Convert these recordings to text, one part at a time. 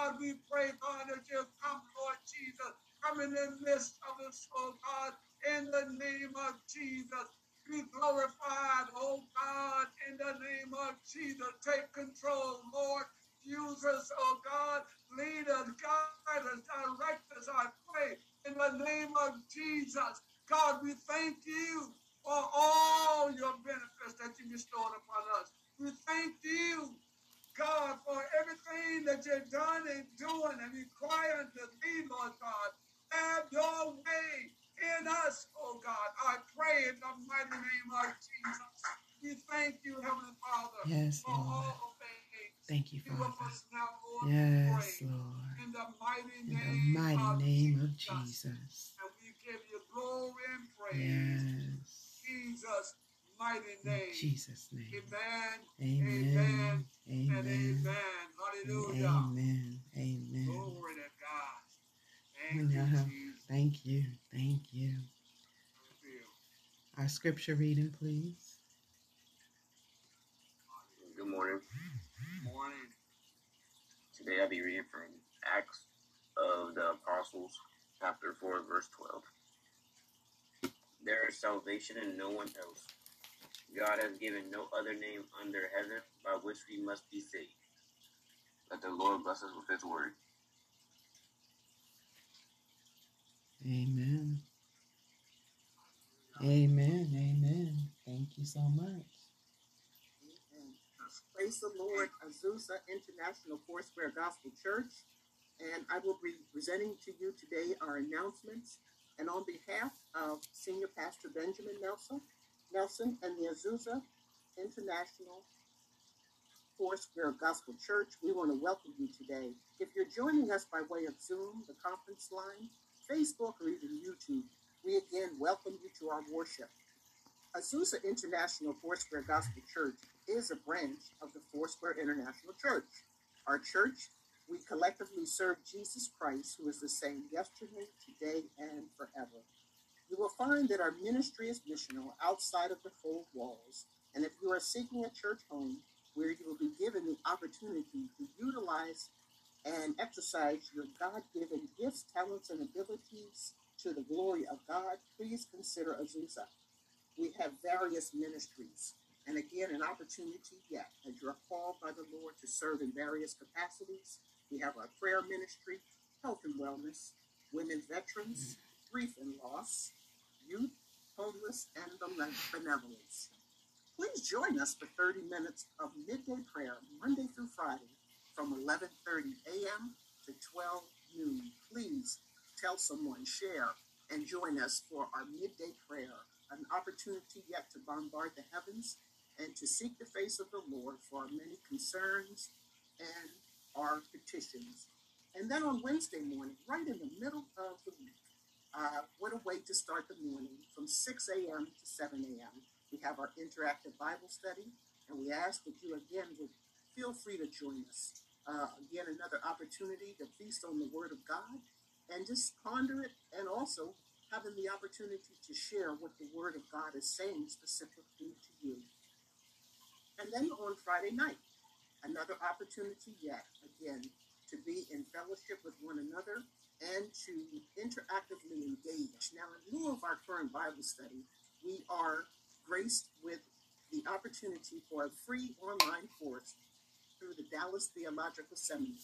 God, we pray, God, that you come, Lord Jesus, come in the midst of us, oh God, in the name of Jesus. Be glorified, oh God, in the name of Jesus. Take control, Lord. Use us, oh God. Lead us, guide us, direct us, I pray, in the name of Jesus. God, we thank you for all your benefits that you bestowed upon us. We thank you, God, for everything that you've done and doing and requiring to thee, Lord God. Have your way in us, oh God. I pray in the mighty name of Jesus. We thank you, Heavenly Father, Yes, for Lord. all things. Thank you, with Father. us now, Lord. we Yes, pray. Lord. In the mighty In the name, mighty of, name of Jesus. Jesus. And we give you glory and praise. Yes. Jesus' mighty In name. Jesus' name. Amen. Amen. And Amen. amen. and Hallelujah. Amen. Amen. Glory to God. We Thank now you, have- Jesus. Thank you. Thank you. Our scripture reading, please. Good morning. Morning. Today I'll be reading from Acts of the Apostles, chapter 4, verse 12. There is salvation in no one else. God has given no other name under heaven by which we must be saved. Let the Lord bless us with his word. Amen. Amen. Amen. Thank you so much. Amen. Praise the Lord, Azusa International Foursquare Gospel Church. And I will be presenting to you today our announcements. And on behalf of Senior Pastor Benjamin Nelson, Nelson and the Azusa International Foursquare Gospel Church, we want to welcome you today. If you're joining us by way of Zoom, the conference line, Facebook, or even YouTube, we again welcome you to our worship. Azusa International Foursquare Gospel Church is a branch of the Foursquare International Church. Our church, we collectively serve Jesus Christ, who is the same yesterday, today, and forever. You will find that our ministry is missional outside of the four walls, and if you are seeking a church home where you will be given the opportunity to utilize and exercise your God given gifts, talents, and abilities to the glory of God, please consider Azusa. We have various ministries, and again, an opportunity yet as you're called by the Lord to serve in various capacities. We have our prayer ministry, health and wellness, women veterans, grief and loss, youth, homeless, and the benevolence. Please join us for 30 minutes of midday prayer, Monday through Friday, from 11:30 a.m. to 12 noon. Please tell someone, share, and join us for our midday prayer, an opportunity yet to bombard the heavens and to seek the face of the Lord for our many concerns and our petitions. And then on Wednesday morning, right in the middle of the week, uh, what a way to start the morning from 6 a.m. to 7 a.m. We have our interactive Bible study, and we ask that you again would feel free to join us. Uh, again, another opportunity to feast on the Word of God and just ponder it, and also having the opportunity to share what the Word of God is saying specifically to you. And then on Friday night, another opportunity yet, again, to be in fellowship with one another and to interactively engage. Now, in lieu of our current Bible study, we are graced with the opportunity for a free online course through the Dallas Theological Seminary.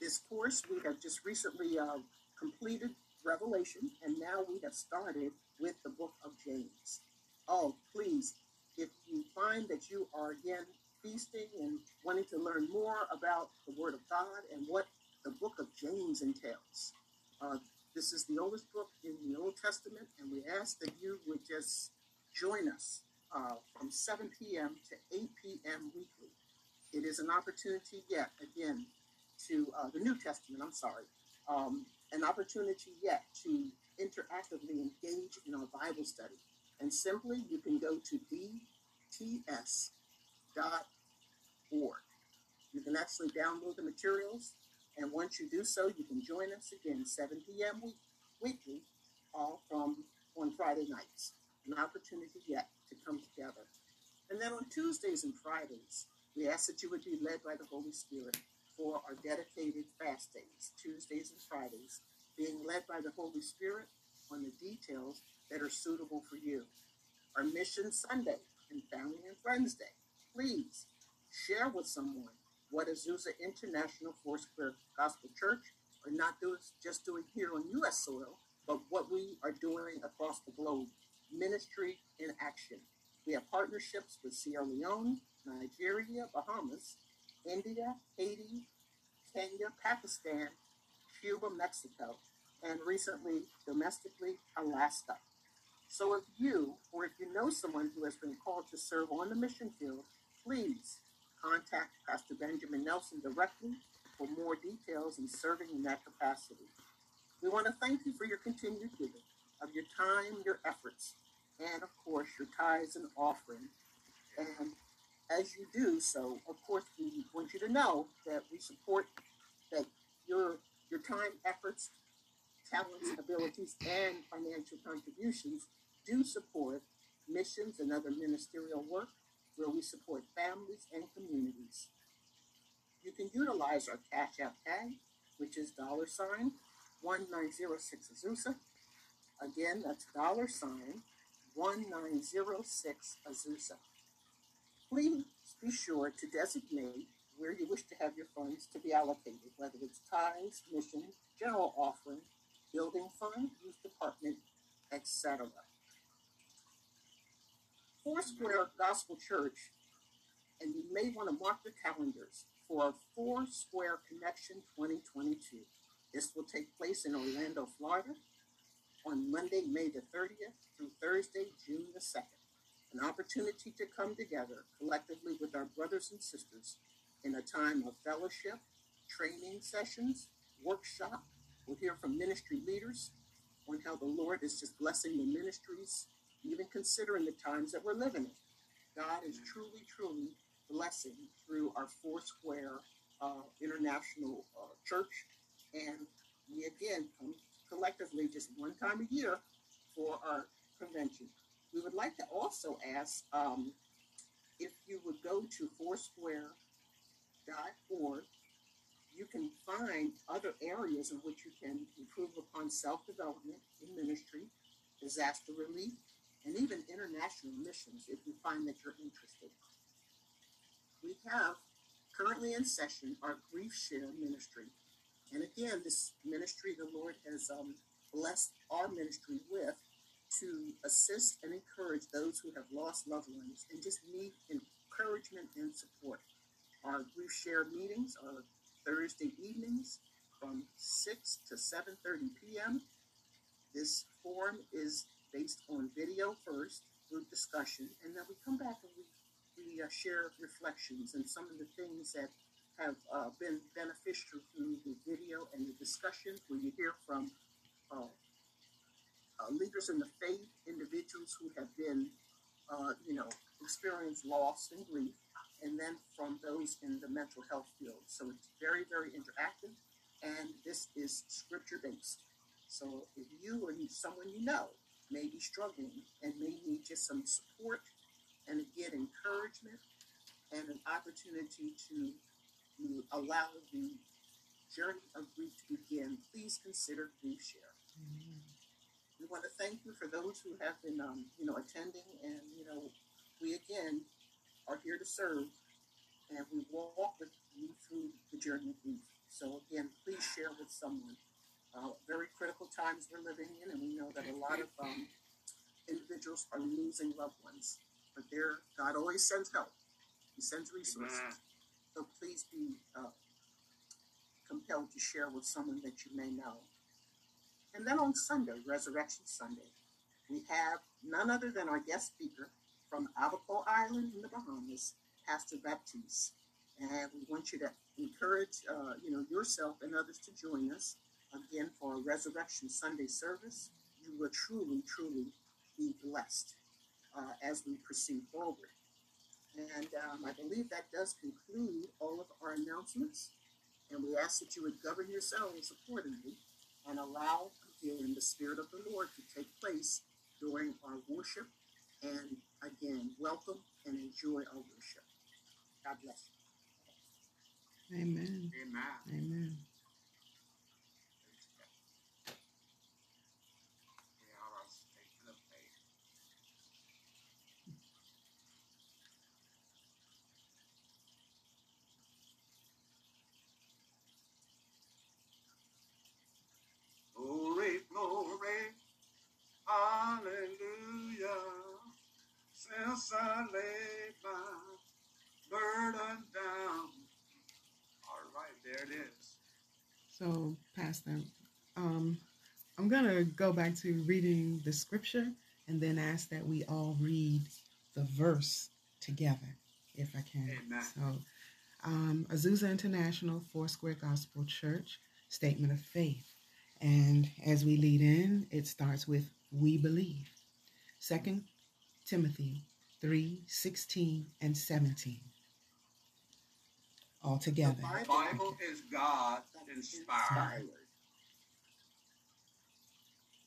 This course we have just recently uh, completed Revelation, and now we have started with the book of James. Oh, please, if you find that you are again feasting and wanting to learn more about the Word of God and what the book of James entails, uh, this is the oldest book in the Old Testament, and we ask that you would just join us uh, from 7 p.m. to 8 p.m. weekly. It is an opportunity yet, again, to uh, the New Testament, I'm sorry, um, an opportunity yet to interactively engage in our Bible study. And simply, you can go to dts.org. You can actually download the materials, and once you do so, you can join us again 7 p.m. Week, weekly, all from on Friday nights. An opportunity yet to come together. And then on Tuesdays and Fridays, we ask that you would be led by the Holy Spirit for our dedicated fast days, Tuesdays and Fridays, being led by the Holy Spirit on the details that are suitable for you. Our Mission Sunday and Family and Friends Day. Please share with someone what Azusa International Foursquare Gospel Church are not do, just doing here on U.S. soil, but what we are doing across the globe. Ministry in action. We have partnerships with Sierra Leone, Nigeria, Bahamas, India, Haiti, Kenya, Pakistan, Cuba, Mexico, and recently domestically Alaska. So if you or if you know someone who has been called to serve on the mission field, please contact Pastor Benjamin Nelson directly for more details in serving in that capacity. We want to thank you for your continued giving of your time, your efforts, and of course your tithes and offering. And as you do so, of course, we want you to know that we support that your your time, efforts, talents, abilities, and financial contributions do support missions and other ministerial work where we support families and communities. You can utilize our Cash App tag, which is dollar sign 1906 Azusa. Again, that's dollar sign 1906 Azusa. Please be sure to designate where you wish to have your funds to be allocated, whether it's tithes, mission, general offering, building fund, youth department, etc. Foursquare Gospel Church, and you may want to mark your calendars for Foursquare Connection 2022. This will take place in Orlando, Florida on Monday, May the 30th through Thursday, June the 2nd. An opportunity to come together collectively with our brothers and sisters in a time of fellowship, training sessions, workshop. We'll hear from ministry leaders on how the Lord is just blessing the ministries, even considering the times that we're living in. God is truly, truly blessing through our Foursquare uh, International uh, Church. And we again come collectively just one time a year for our convention. We would like to also ask um, if you would go to foursquare.org. you can find other areas in which you can improve upon self development in ministry, disaster relief, and even international missions if you find that you're interested. We have currently in session our Grief Share ministry. And again, this ministry the Lord has um, blessed our ministry with to assist and encourage those who have lost loved ones and just need encouragement and support. Our grief share meetings are Thursday evenings from 6 to 7.30 p.m. This forum is based on video first, group discussion, and then we come back and we, we uh, share reflections and some of the things that have uh, been beneficial through the video and the discussions where you hear from uh, uh, leaders in the faith, individuals who have been, uh, you know, experienced loss and grief, and then from those in the mental health field. So it's very, very interactive, and this is scripture based. So if you or someone you know may be struggling and may need just some support and again encouragement and an opportunity to, to allow the journey of grief to begin, please consider Grief Share. Amen. We want to thank you for those who have been, um, you know, attending, and you know, we again are here to serve, and we walk with you through the journey of grief. So again, please share with someone. Uh, very critical times we're living in, and we know that a lot of um, individuals are losing loved ones. But there, God always sends help. He sends resources. Amen. So please be uh, compelled to share with someone that you may know. And then on Sunday, Resurrection Sunday, we have none other than our guest speaker, from Abaco Island in the Bahamas, Pastor Baptiste. And we want you to encourage, uh, you know, yourself and others to join us again for our Resurrection Sunday service. You will truly, truly be blessed uh, as we proceed forward. And um, I believe that does conclude all of our announcements. And we ask that you would govern yourselves accordingly and allow again the Spirit of the Lord to take place during our worship and again, welcome and enjoy our worship. God bless you. Amen. Amen. Amen. Yeah, our statement of faith. Glory, glory, hallelujah. Since I laid my burden down. All right, there it is. So, Pastor, um, I'm going to go back to reading the scripture and then ask that we all read the verse together, if I can. Amen. So, um, Azusa International Foursquare Gospel Church Statement of Faith. And as we lead in, it starts with We Believe. Second Timothy 3 16 and 17. All together. The Bible is God inspired.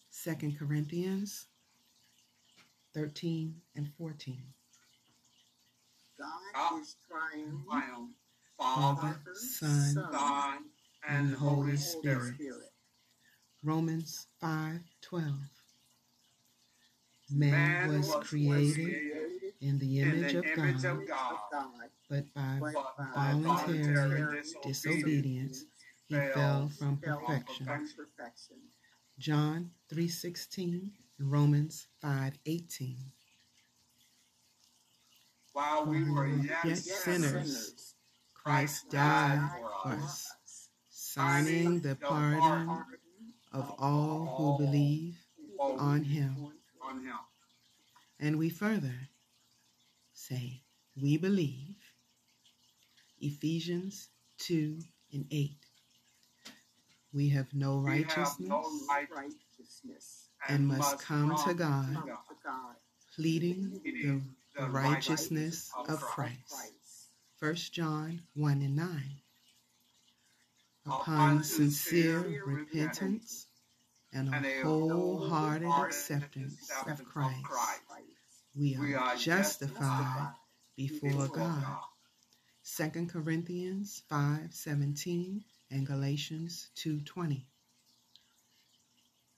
Second Corinthians 13 and 14. God ah. is trying Triumph, Father, Father, Son, Son, and and Holy Holy Spirit. Spirit. Romans 5 12. Man, Man was, was created created in the in image the of image God, of God, but by but but by by voluntary disobedience he fell fell from perfection. perfection. John 3:16 and Romans 5:18. While we were yet yet sinners, sinners, Christ died for us, signing the pardon of all who believe on him. On Him. And we further say, we believe. Ephesians 2 and 8. We have no We have righteousness, no right righteousness and must come to God, to God, pleading the the righteousness of of Christ. Christ. 1 John 1 and 9. Upon Upon sincere sincere repentance and a wholehearted acceptance of Christ, we are justified before God. God. 2 Corinthians 5:17 and Galatians 2:20.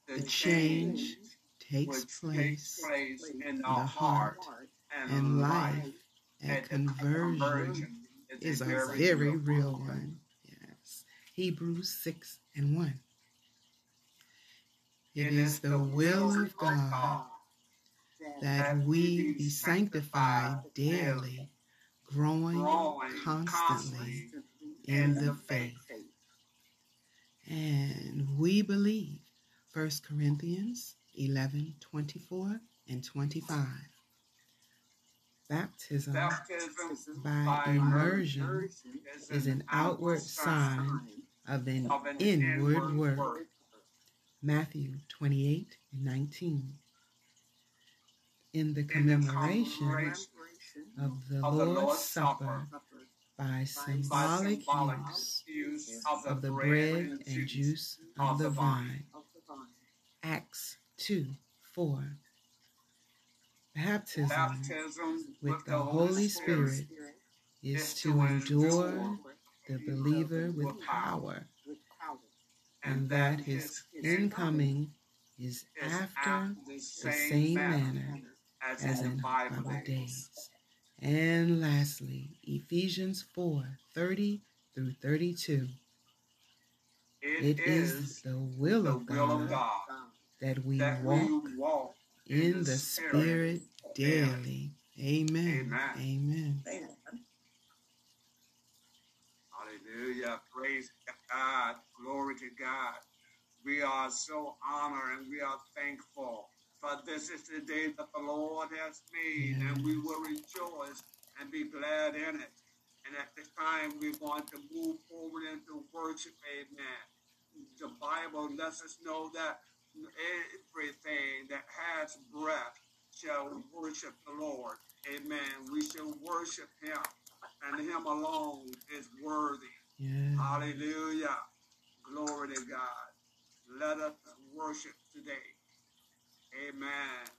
The The change takes place in the heart and, life and and the conversion conversion is a very real one. Yes. Hebrews 6 and 1. It is the will of God that we be sanctified daily, growing constantly in the faith. And we believe 1 Corinthians 11 24 and 25. Baptism Baptism by immersion is an outward sign of an of an inward work. Matthew 28 and 19. In the commemoration commemoration of the Lord's Lord's Supper Supper by by symbolic symbolic use use of the, bread, bread and juice of the vine. Acts 2 4. Baptism Baptism with the Holy Spirit is to endure the believer with power, and that his incoming is is after the the same, same manner manner as, as in in the Bible Bible days. days. And lastly, Ephesians 4 30 through 32. It is the will the of will of God God that we that walk we walk in the Spirit daily. Amen. Amen. Amen. Hallelujah. Praise God. Glory to God. We are so honored and we are thankful. For this is the day that the Lord has made, and we will rejoice and be glad in it. And at this time, we want to move forward into worship. Amen. The Bible lets us know that everything that has breath shall worship the Lord. Amen. We shall worship Him, and Him alone is worthy. Yeah. Hallelujah. Glory to God. Let us worship today. Amen.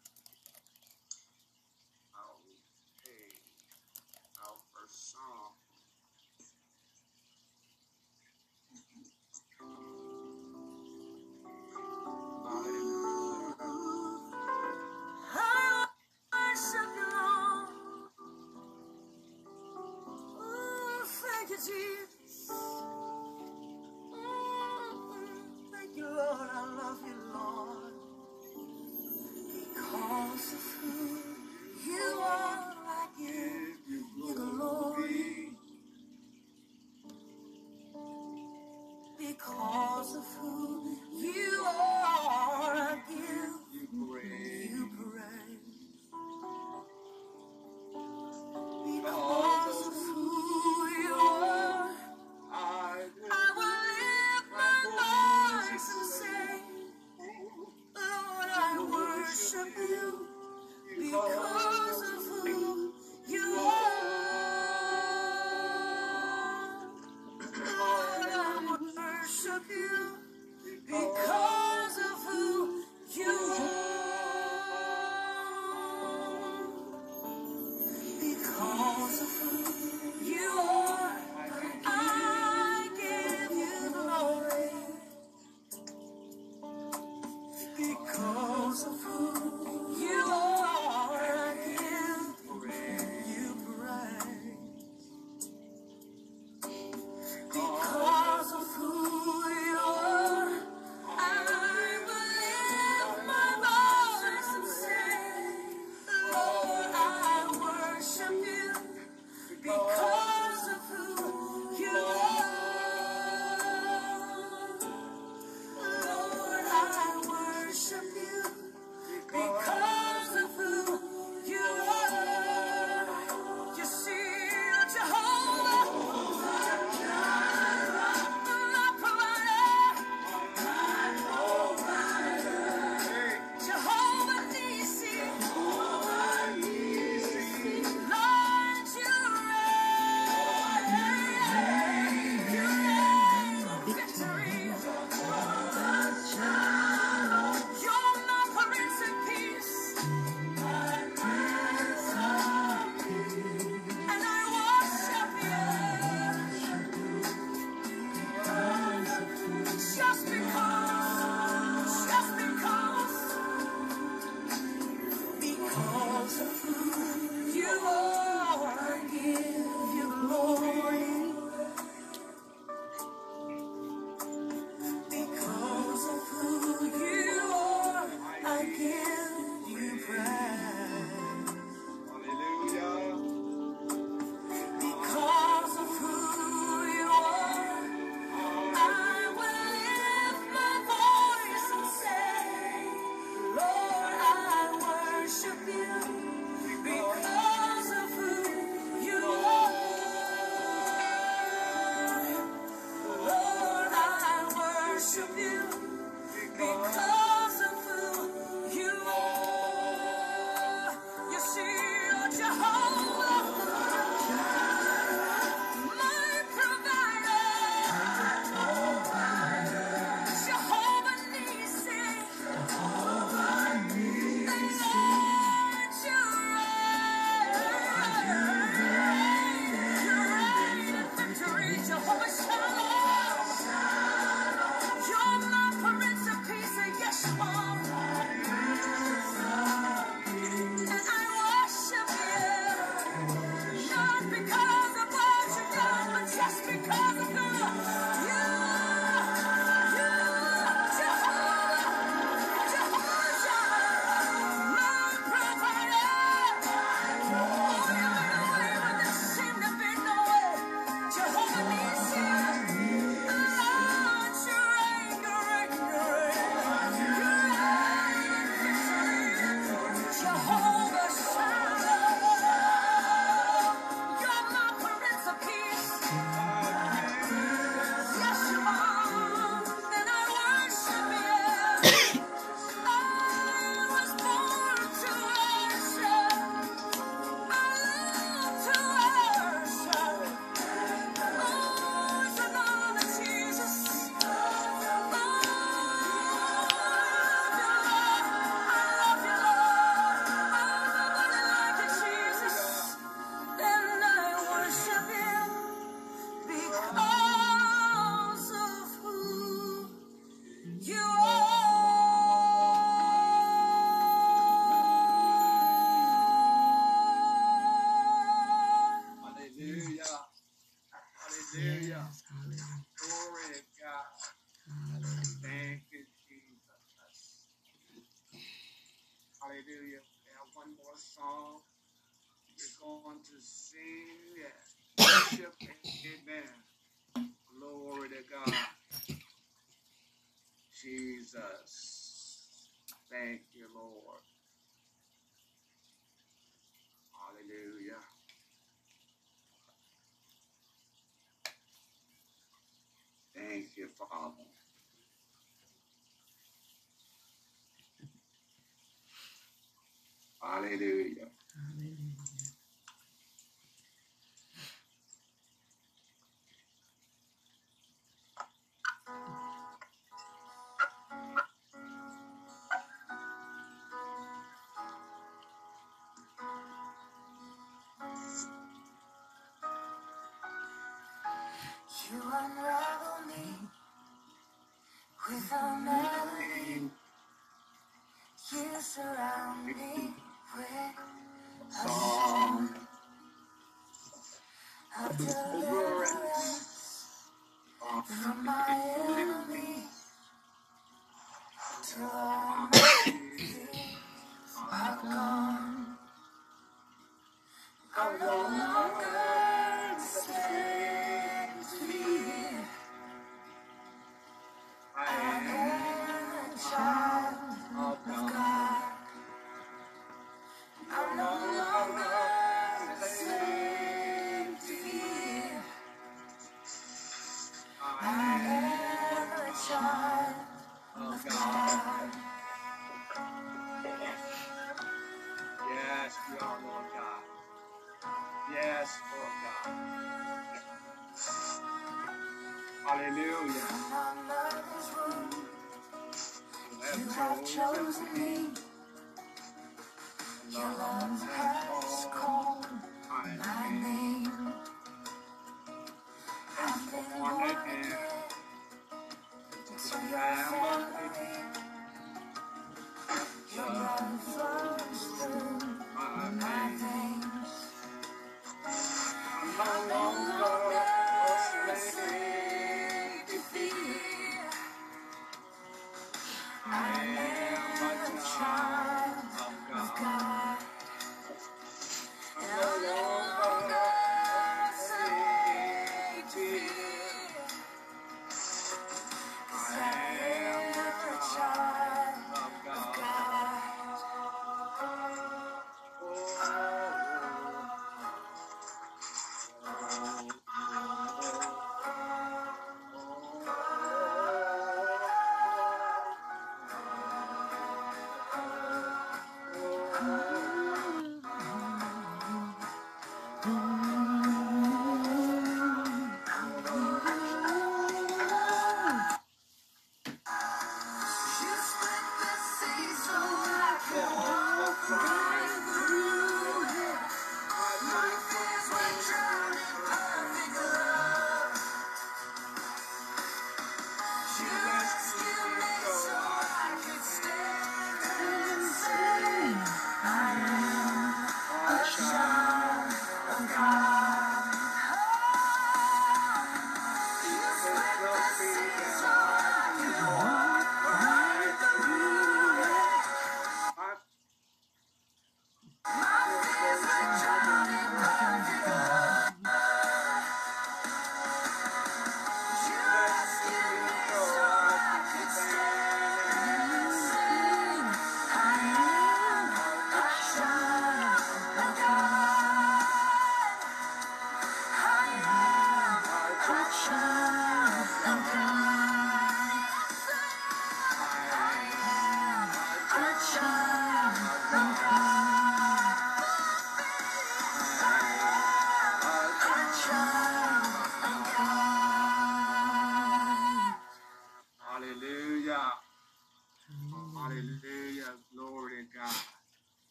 Hallelujah.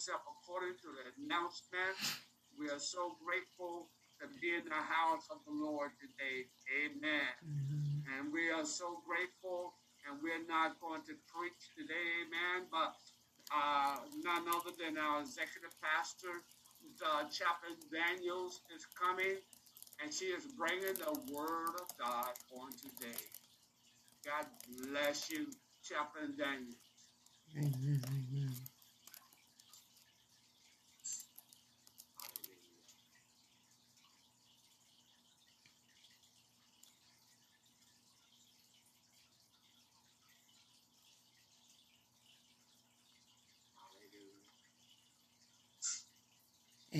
yourself according to the announcement. We are so grateful to be in the house of the Lord today. Amen. Mm-hmm. And we are so grateful, and we're not going to preach today. Amen. But uh, none other than our executive pastor, uh, Chaplain Daniels, is coming, and she is bringing the word of God on today. God bless you, Chaplain Daniels. Amen.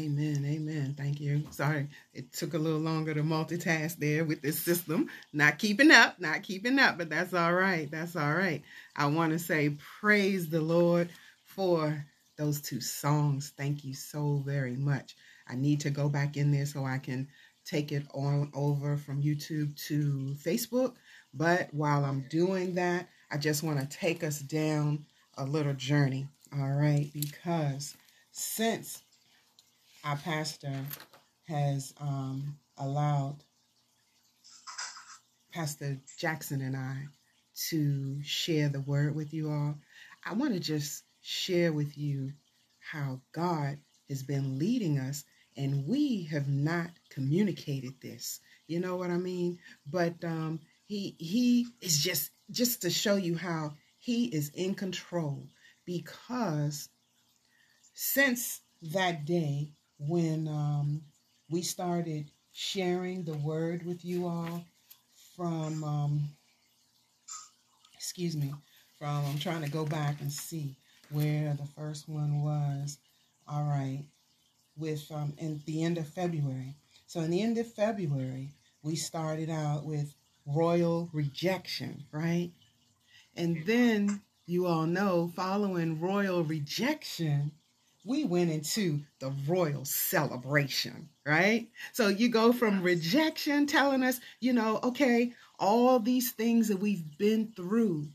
Amen. Amen. Thank you. Sorry, it took a little longer to multitask there with this system. Not keeping up, not keeping up, but that's all right. That's all right. I want to say praise the Lord for those two songs. Thank you so very much. I need to go back in there so I can take it on over from YouTube to Facebook. But while I'm doing that, I just want to take us down a little journey. All right, because since our pastor has um, allowed Pastor Jackson and I to share the word with you all, I want to just share with you how God has been leading us, and we have not communicated this. You know what I mean? But um, he he is just just to show you how he is in control because since that day when um, we started sharing the word with you all from um, excuse me from i'm trying to go back and see where the first one was. All right. With um, in the end of february. So in the end of february we started out with royal rejection right? And then you all know following royal rejection we went into the royal celebration, right? So you go from rejection telling us, you know, okay, all these things that we've been through,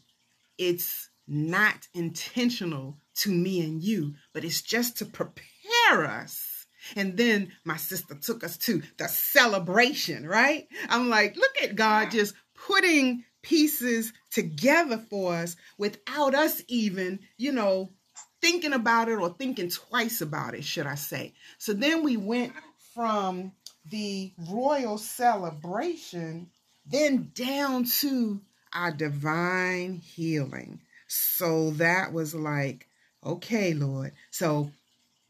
it's not intentional to me and you, but it's just to prepare us. And then my sister took us to the celebration, right? I'm like, look at God just putting pieces together for us without us even, you know, thinking about it or thinking twice about it, should I say. So then we went from the royal celebration then down to our divine healing. So that was like, okay, Lord. So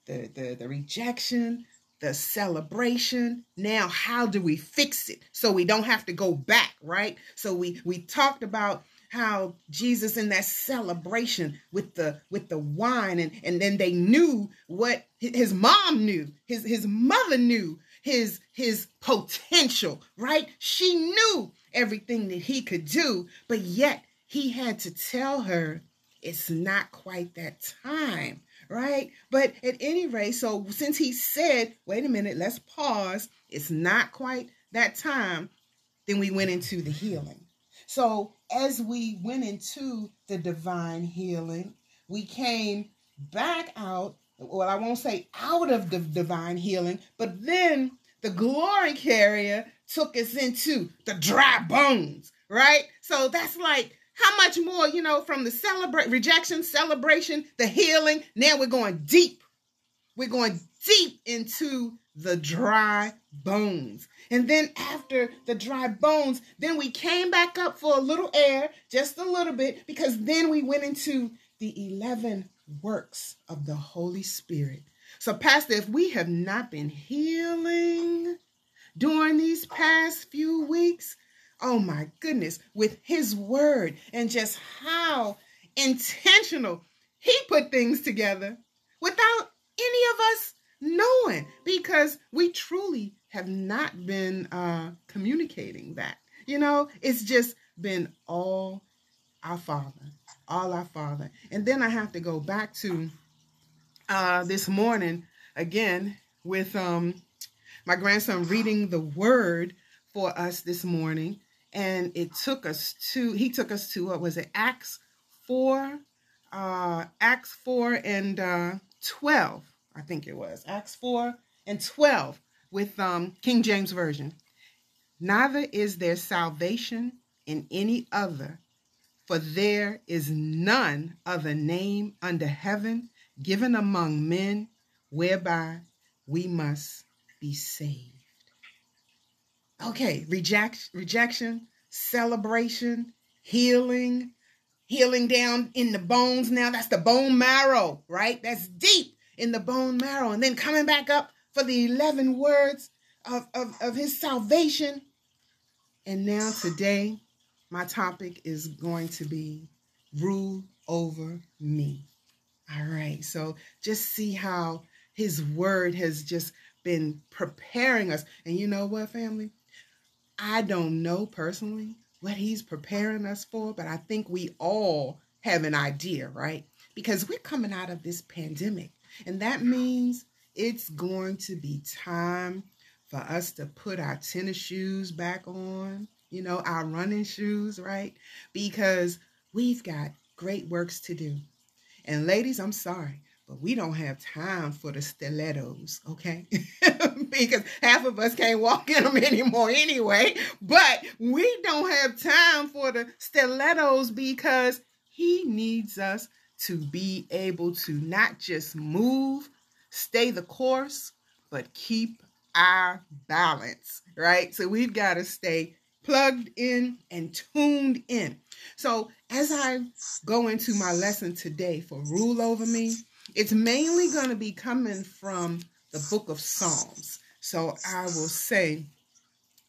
the the, the rejection, the celebration. Now, how do we fix it so we don't have to go back, right? So we we talked about how Jesus in that celebration with the with the wine and and then they knew what his mom knew his his mother knew his his potential right? She knew everything that he could do but yet he had to tell her it's not quite that time right? But at any rate so since he said wait a minute let's pause. It's not quite that time then we went into the healing so as we went into the divine healing, we came back out. Well, I won't say out of the divine healing, but then the glory carrier took us into the dry bones, right? So that's like how much more, you know, from the celebrate rejection, celebration, the healing. Now we're going deep. We're going deep into the dry bones. And then after the dry bones, then we came back up for a little air, just a little bit, because then we went into the 11 works of the Holy Spirit. So, Pastor, if we have not been healing during these past few weeks, oh my goodness, with His word and just how intentional He put things together without any of us knowing because we truly have not been uh, communicating that. You know, it's just been all our Father, all our Father. And then I have to go back to uh, this morning again with um, my grandson reading the word for us this morning. And it took us to, he took us to, what was it, Acts 4, uh, Acts 4 and uh, 12 I think it was, Acts 4 and 12 with um, King James Version. Neither is there salvation in any other, for there is none other name under heaven given among men whereby we must be saved. Okay, reject, rejection, celebration, healing, healing down in the bones now. That's the bone marrow, right? That's deep in the bone marrow and then coming back up for the 11 words of, of, of his salvation. And now today, my topic is going to be rule over me. All right. So just see how His word has just been preparing us. And you know what, family? I don't know personally what he's preparing us for, but I think we all have an idea, right? Because we're coming out of this pandemic, and that means it's going to be time for us to put our tennis shoes back on, you know, our running shoes, right? Because we've got great works to do. And ladies, I'm sorry, but we don't have time for the stilettos, okay? because half of us can't walk in them anymore anyway. But we don't have time for the stilettos because he needs us to be able to not just move, stay the course, but keep our balance, right? So we've got to stay plugged in and tuned in. So as I go into my lesson today for Rule Over Me, it's mainly going to be coming from the book of Psalms. So I will say,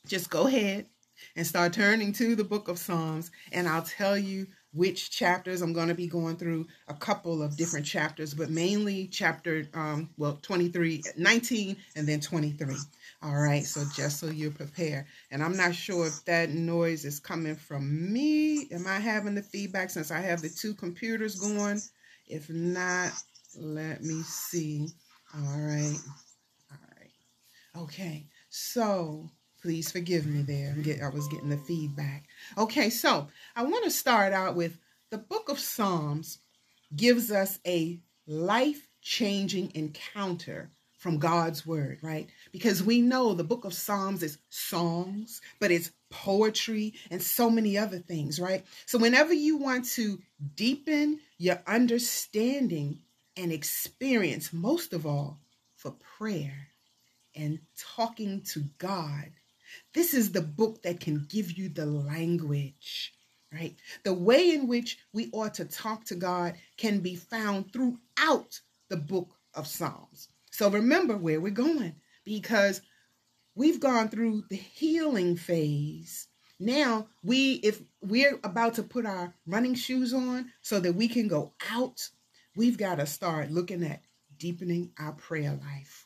just go ahead and start turning to the book of Psalms, and I'll tell you which chapters I'm going to be going through a couple of different chapters, but mainly chapter, um, well, 23, 19, and then 23. All right, so just so you're prepared. And I'm not sure if that noise is coming from me. Am I having the feedback since I have the two computers going? If not, let me see. All right. All right. Okay. So please forgive me there. Get, I was getting the feedback. Okay. So I want to start out with the book of Psalms gives us a life changing encounter from God's word, right? Because we know the book of Psalms is songs, but it's poetry and so many other things, right? So whenever you want to deepen your understanding and experience, most of all, for prayer and talking to God, this is the book that can give you the language, right? The way in which we ought to talk to God can be found throughout the book of Psalms. So remember where we're going because we've gone through the healing phase. Now, we if we're about to put our running shoes on so that we can go out, we've got to start looking at deepening our prayer life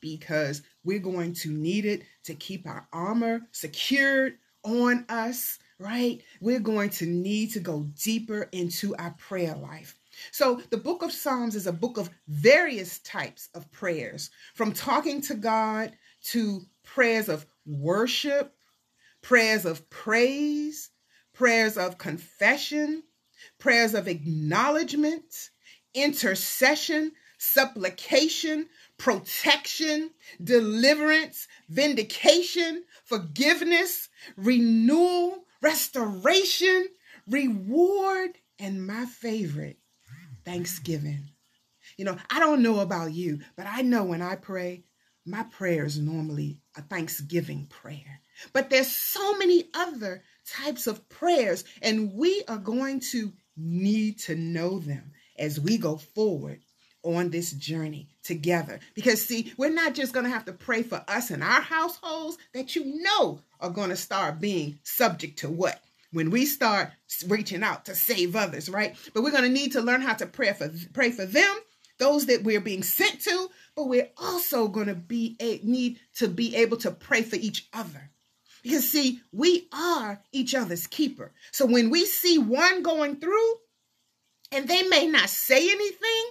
because we're going to need it to keep our armor secured on us, right? We're going to need to go deeper into our prayer life. So, the book of Psalms is a book of various types of prayers, from talking to God to prayers of worship, prayers of praise, prayers of confession, prayers of acknowledgement, intercession, supplication, protection, deliverance, vindication, forgiveness, renewal, restoration, reward, and my favorite, thanksgiving. You know, I don't know about you, but I know when I pray, my prayer is normally a thanksgiving prayer. But there's so many other types of prayers, and we are going to need to know them as we go forward on this journey together. Because, see, we're not just going to have to pray for us and our households that you know are going to start being subject to what? When we start reaching out to save others, right? But we're going to need to learn how to pray for pray for them, those that we're being sent to, but we're also going to be a, need to be able to pray for each other. Because see, we are each other's keeper. So when we see one going through and they may not say anything,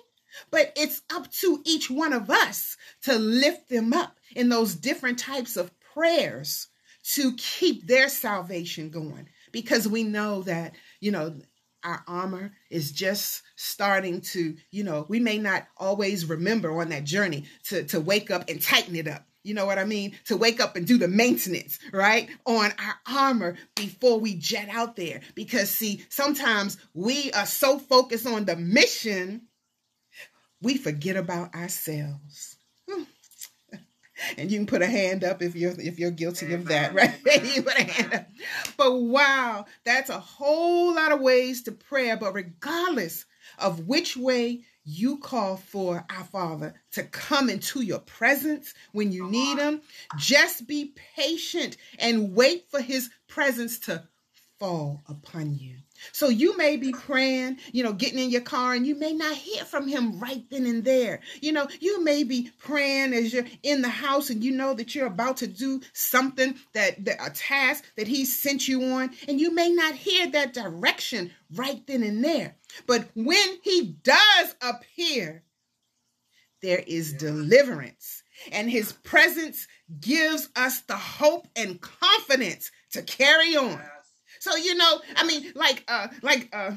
but it's up to each one of us to lift them up in those different types of prayers to keep their salvation going. Because we know that, you know, our armor is just starting to, you know, we may not always remember on that journey to, to wake up and tighten it up. You know what I mean? To wake up and do the maintenance, right? On our armor before we jet out there. Because, see, sometimes we are so focused on the mission, we forget about ourselves. Hmm. And you can put a hand up if you're if you're guilty of that, right? you put a hand up. But wow, that's a whole lot of ways to pray. But regardless of which way you call for our Father to come into your presence when you need Him, just be patient and wait for His presence to fall upon you. So you may be praying, you know, getting in your car and you may not hear from him right then and there. You know, you may be praying as you're in the house and you know that you're about to do something that, that a task that he sent you on and you may not hear that direction right then and there. But when he does appear, there is deliverance and his presence gives us the hope and confidence to carry on. So you know, I mean, like uh like uh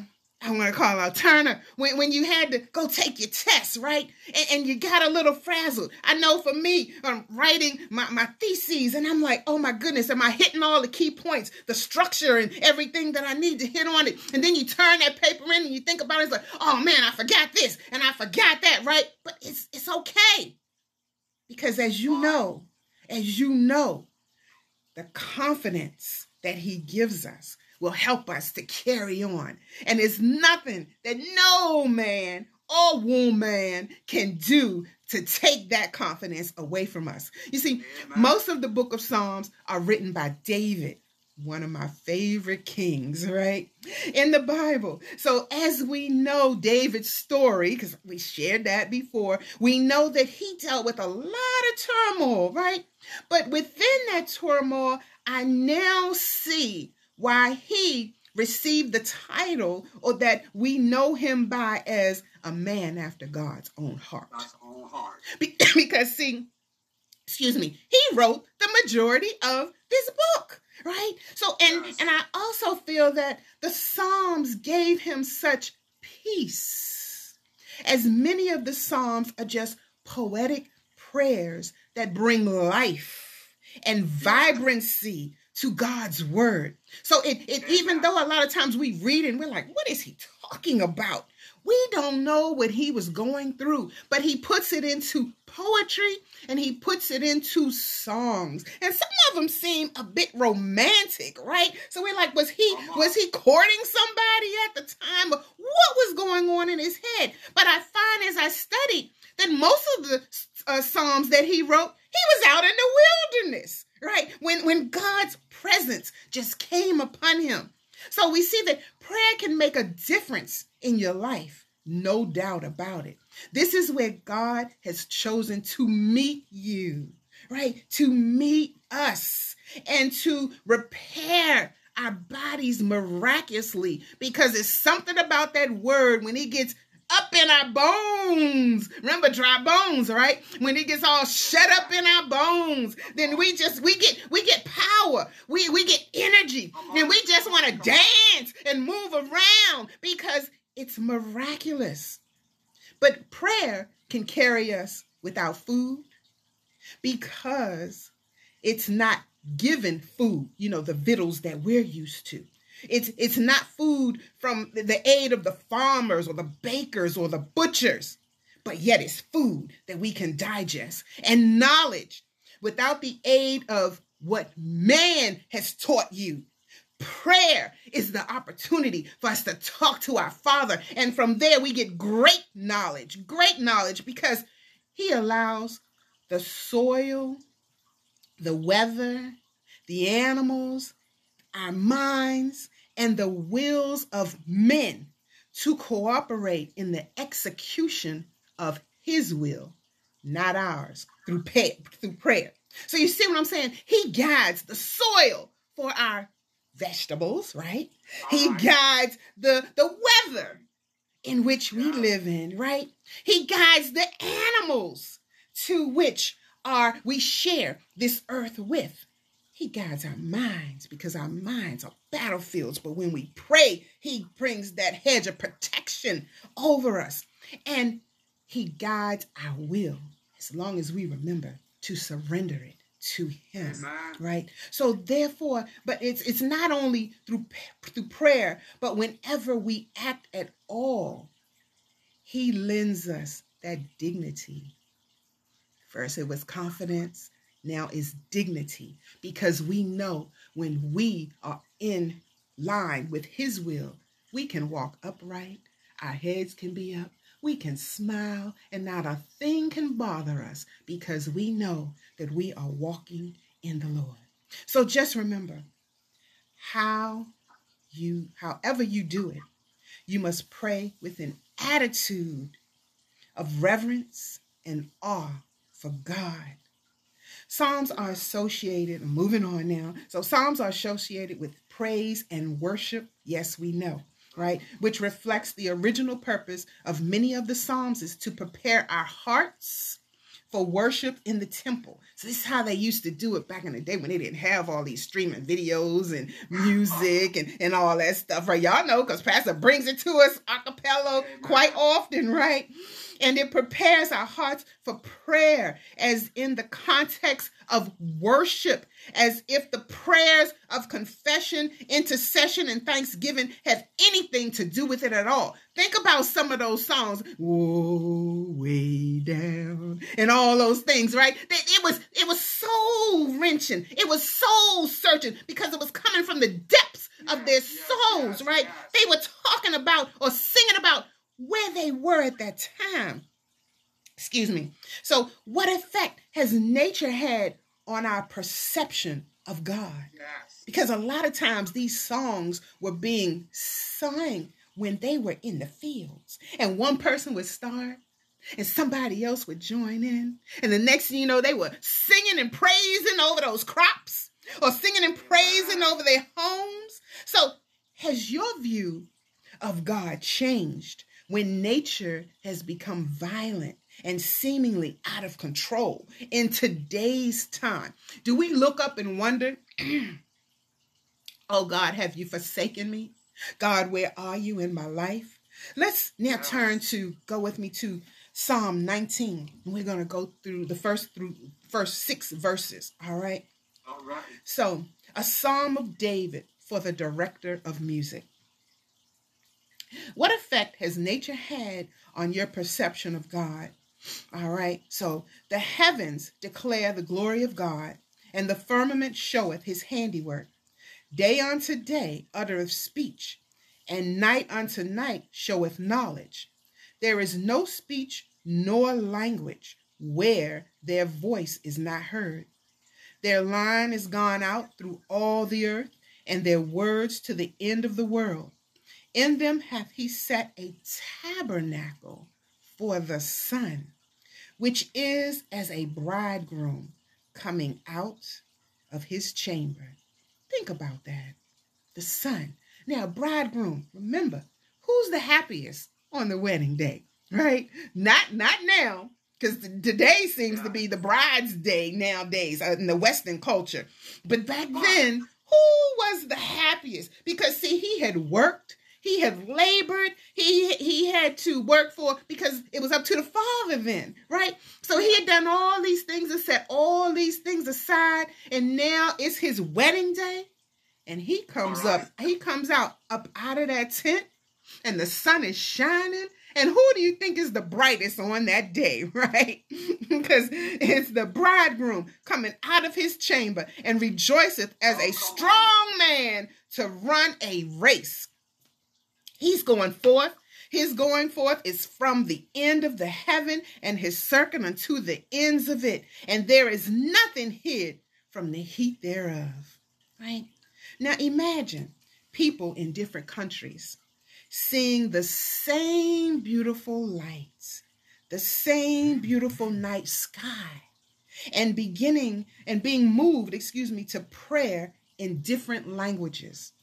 I want to call out Turner when, when you had to go take your test, right? And, and you got a little frazzled. I know for me, I'm writing my, my theses, and I'm like, oh my goodness, am I hitting all the key points, the structure, and everything that I need to hit on it? And then you turn that paper in and you think about it, it's like, oh man, I forgot this and I forgot that, right? But it's it's okay. Because as you know, as you know, the confidence that he gives us will help us to carry on. And it's nothing that no man or woman can do to take that confidence away from us. You see, most of the book of Psalms are written by David, one of my favorite kings, right? In the Bible. So, as we know David's story, because we shared that before, we know that he dealt with a lot of turmoil, right? But within that turmoil, I now see why he received the title or that we know him by as a man after God's own heart. God's own heart. Because see, excuse me, he wrote the majority of this book, right? So and Yes. and I also feel that the Psalms gave him such peace. As many of the Psalms are just poetic prayers that bring life and vibrancy to God's word. So it, it even though a lot of times we read and we're like, what is he talking about? We don't know what he was going through, but he puts it into poetry and he puts it into songs. And some of them seem a bit romantic, right? So we're like, was he was he courting somebody at the time? What was going on in his head? But I find as I studied that most of the uh, psalms that he wrote, he was out in the wilderness, right? When when God's presence just came upon him. So we see that prayer can make a difference in your life, no doubt about it. This is where God has chosen to meet you, right? To meet us and to repair our bodies miraculously because it's something about that word when it gets up in our bones. Remember dry bones, right? When it gets all shut up in our bones, then we just we get we get power. We we get energy. And we just want to dance and move around because it's miraculous. But prayer can carry us without food because it's not given food, you know, the victuals that we're used to. It's it's not food from the- aid of the farmers or the bakers or the butchers, but yet it's food that we can digest and knowledge without the aid of what man has taught you. Prayer is the opportunity for us to talk to our Father, and from there we get great knowledge, great knowledge because He allows the soil, the weather, the animals, our minds, and the wills of men to cooperate in the execution of his will, not ours, through, pay, through prayer. So you see what I'm saying? He guides the soil for our vegetables, right? He guides the, the weather in which we live in, right? He guides the animals to which are we share this earth with. He guides our minds because our minds are battlefields. But when we pray, He brings that hedge of protection over us. And He guides our will as long as we remember to surrender it to Him. Amen. Right? So therefore, but it's it's not only through through prayer, but whenever we act at all, He lends us that dignity. First, it was confidence. Now is dignity because we know when we are in line with His will, we can walk upright, our heads can be up, we can smile, and not a thing can bother us because we know that we are walking in the Lord. So just remember how you, however you do it, you must pray with an attitude of reverence and awe for God. Psalms are associated, moving on now. So, Psalms are associated with praise and worship. Yes, we know, right? Which reflects the original purpose of many of the Psalms is to prepare our hearts for worship in the temple. So this is how they used to do it back in the day when they didn't have all these streaming videos and music and, and all that stuff, right? Y'all know because Pastor brings it to us a cappella quite often, right? And it prepares our hearts for prayer as in the context of worship, as if the prayers of confession, intercession, and thanksgiving have anything to do with it at all. Think about some of those songs, "Whoa, way down," and all those things, right? It was it was soul wrenching. It was soul searching because it was coming from the depths of their souls, right? They were talking about or singing about where they were at that time. Excuse me. So, what effect has nature had on our perception of God? Yes. Because a lot of times these songs were being sung when they were in the fields, and one person would start. And somebody else would join in. And the next thing you know, they were singing and praising over those crops or singing and praising over their homes. So, has your view of God changed when nature has become violent and seemingly out of control in today's time? Do we look up and wonder, oh God, have you forsaken me? God, where are you in my life? Let's now turn to go with me to Psalm 19. We're going to go through the first through first 6 verses, all right? All right. So, a psalm of David for the director of music. What effect has nature had on your perception of God? All right. So, the heavens declare the glory of God, and the firmament showeth his handiwork. Day unto day uttereth speech, and night unto night showeth knowledge. There is no speech nor language where their voice is not heard. Their line is gone out through all the earth, and their words to the end of the world. In them hath he set a tabernacle for the sun, which is as a bridegroom coming out of his chamber. Think about that. The sun. Now, bridegroom, remember, who's the happiest on the wedding day? Right? Not not now, because today seems to be the bride's day nowadays uh, in the Western culture. But back then, who was the happiest? Because see, he had worked, he had labored, he he had to work for because it was up to the father then, right? So he had done all these things and set all these things aside, and now it's his wedding day, and he comes up, he comes out up out of that tent, and the sun is shining. And who do you think is the brightest on that day, right? because it's the bridegroom coming out of his chamber and rejoiceth as a strong man to run a race. He's going forth. His going forth is from the end of the heaven and his circuit unto the ends of it. And there is nothing hid from the heat thereof. Right? Now imagine people in different countries seeing the same beautiful lights, the same beautiful night sky, and beginning and being moved, excuse me, to prayer in different languages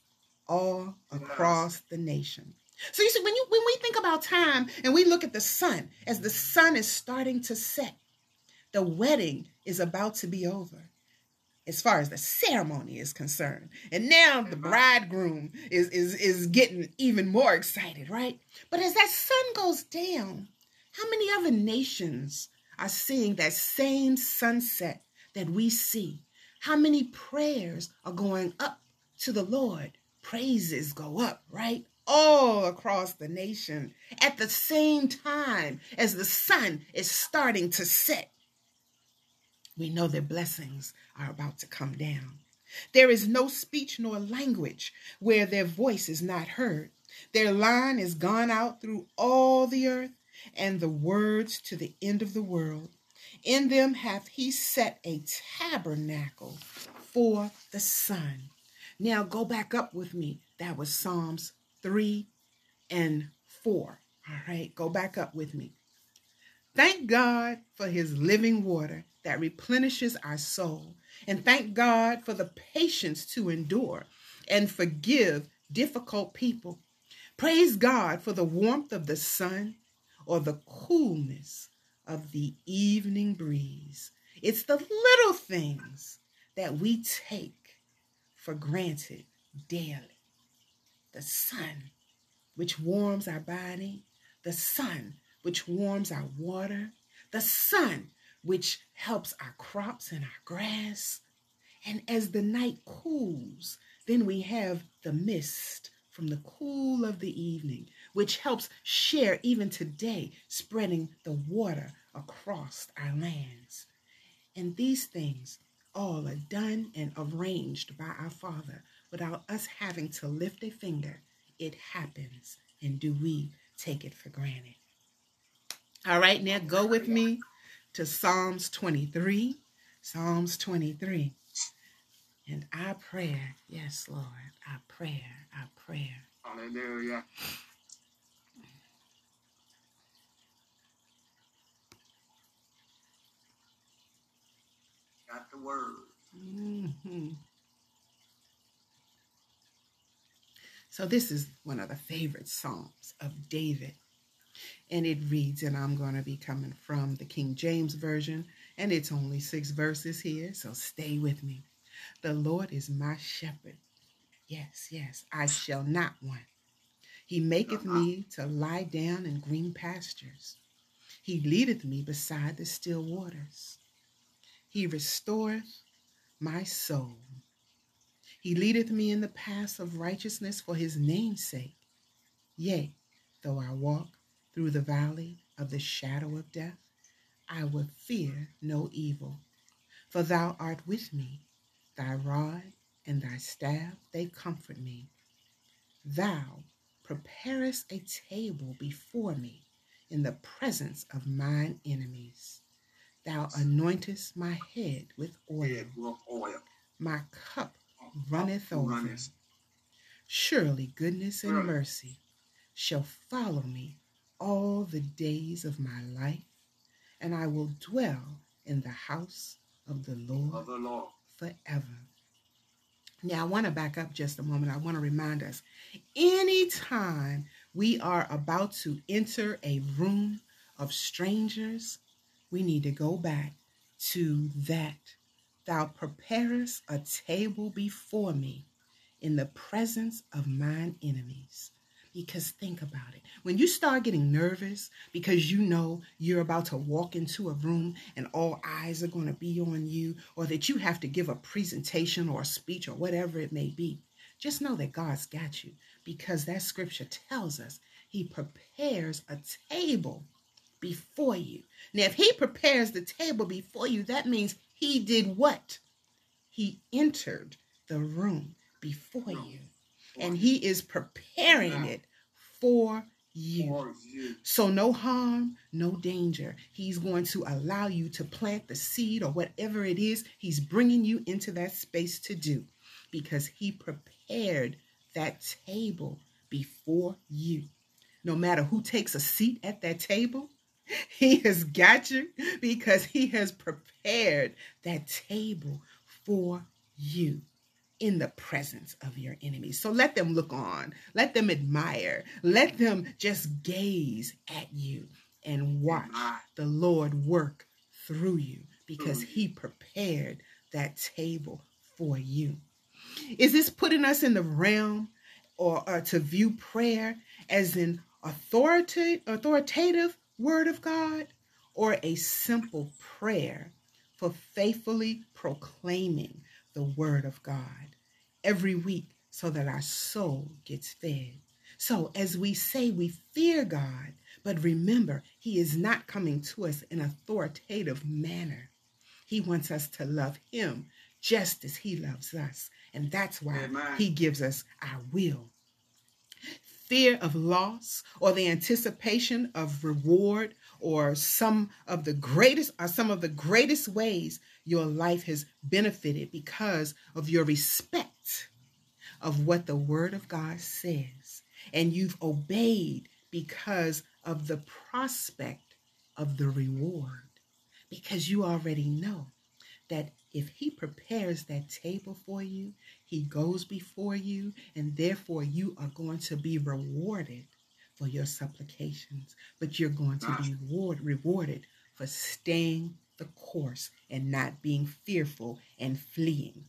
all across the nation. So you see, when you when we think about time and we look at the sun, as the sun is starting to set, the wedding is about to be over as far as the ceremony is concerned. And now the mm-hmm. bridegroom is is is getting even more excited, right? But as that sun goes down, how many other nations are seeing that same sunset that we see? How many prayers are going up to the Lord? Praises go up, right? All across the nation at the same time as the sun is starting to set we know their blessings are about to come down. There is no speech nor language where their voice is not heard. Their line is gone out through all the earth, and the words to the end of the world. In them hath he set a tabernacle for the sun. Now go back up with me That was Psalms 3 and 4. All right, go back up with me. Thank God for his living water that replenishes our soul. And thank God for the patience to endure and forgive difficult people. Praise God for the warmth of the sun or the coolness of the evening breeze. It's the little things that we take for granted daily. The sun, which warms our body, the sun, which warms our water, the sun, which helps our crops and our grass. And as the night cools, then we have the mist from the cool of the evening, which helps share even today, spreading the water across our lands. And these things all are done and arranged by our Father without us having to lift a finger. It happens. And do we take it for granted? All right, now go with me to Psalms 23. Psalms 23. And our prayer, yes, Lord, our prayer, our prayer. Hallelujah. Got the word. Mhm. So, this is one of the favorite Psalms of David. And it reads, and I'm going to be coming from the King James Version, and it's only six verses here, so stay with me. The Lord is my shepherd. Yes, yes, I shall not want. He maketh me to lie down in green pastures. He leadeth me beside the still waters. He restoreth my soul. He leadeth me in the paths of righteousness for his name's sake. Yea, though I walk through the valley of the shadow of death, I will fear no evil. For thou art with me, thy rod and thy staff, they comfort me. Thou preparest a table before me in the presence of mine enemies. Thou anointest my head with oil. Head with oil. My cup runneth over. Surely goodness and mercy shall follow me all the days of my life, and I will dwell in the house of the Lord of the Lord. forever. Now, I want to back up just a moment. I want to remind us anytime we are about to enter a room of strangers, we need to go back to that. Thou preparest a table before me in the presence of mine enemies. Because think about it. When you start getting nervous because you know you're about to walk into a room and all eyes are going to be on you, or that you have to give a presentation or a speech or whatever it may be, just know that God's got you because that scripture tells us He prepares a table before you. Now, if He prepares the table before you, that means He did what? He entered the room before you and he is preparing it for you. So, no harm, no danger. He's going to allow you to plant the seed or whatever it is he's bringing you into that space to do because he prepared that table before you. No matter who takes a seat at that table, he has got you because he has prepared that table for you in the presence of your enemies. So let them look on, let them admire, let them just gaze at you and watch the Lord work through you because he prepared that table for you. Is this putting us in the realm or, or to view prayer as an authoritative, authoritative word of God or a simple prayer for faithfully proclaiming the word of God every week so that our soul gets fed? So, as we say we fear God, but remember, He is not coming to us in authoritative manner. He wants us to love Him just as He loves us. And that's why Amen. He gives us our will. Fear of loss or the anticipation of reward or some of the greatest are some of the greatest ways your life has benefited because of your respect of what the Word of God says, and you've obeyed because of the prospect of the reward, because you already know that if He prepares that table for you, He goes before you, and therefore you are going to be rewarded for your supplications, but you're going to be mm. reward, rewarded for staying the course and not being fearful and fleeing.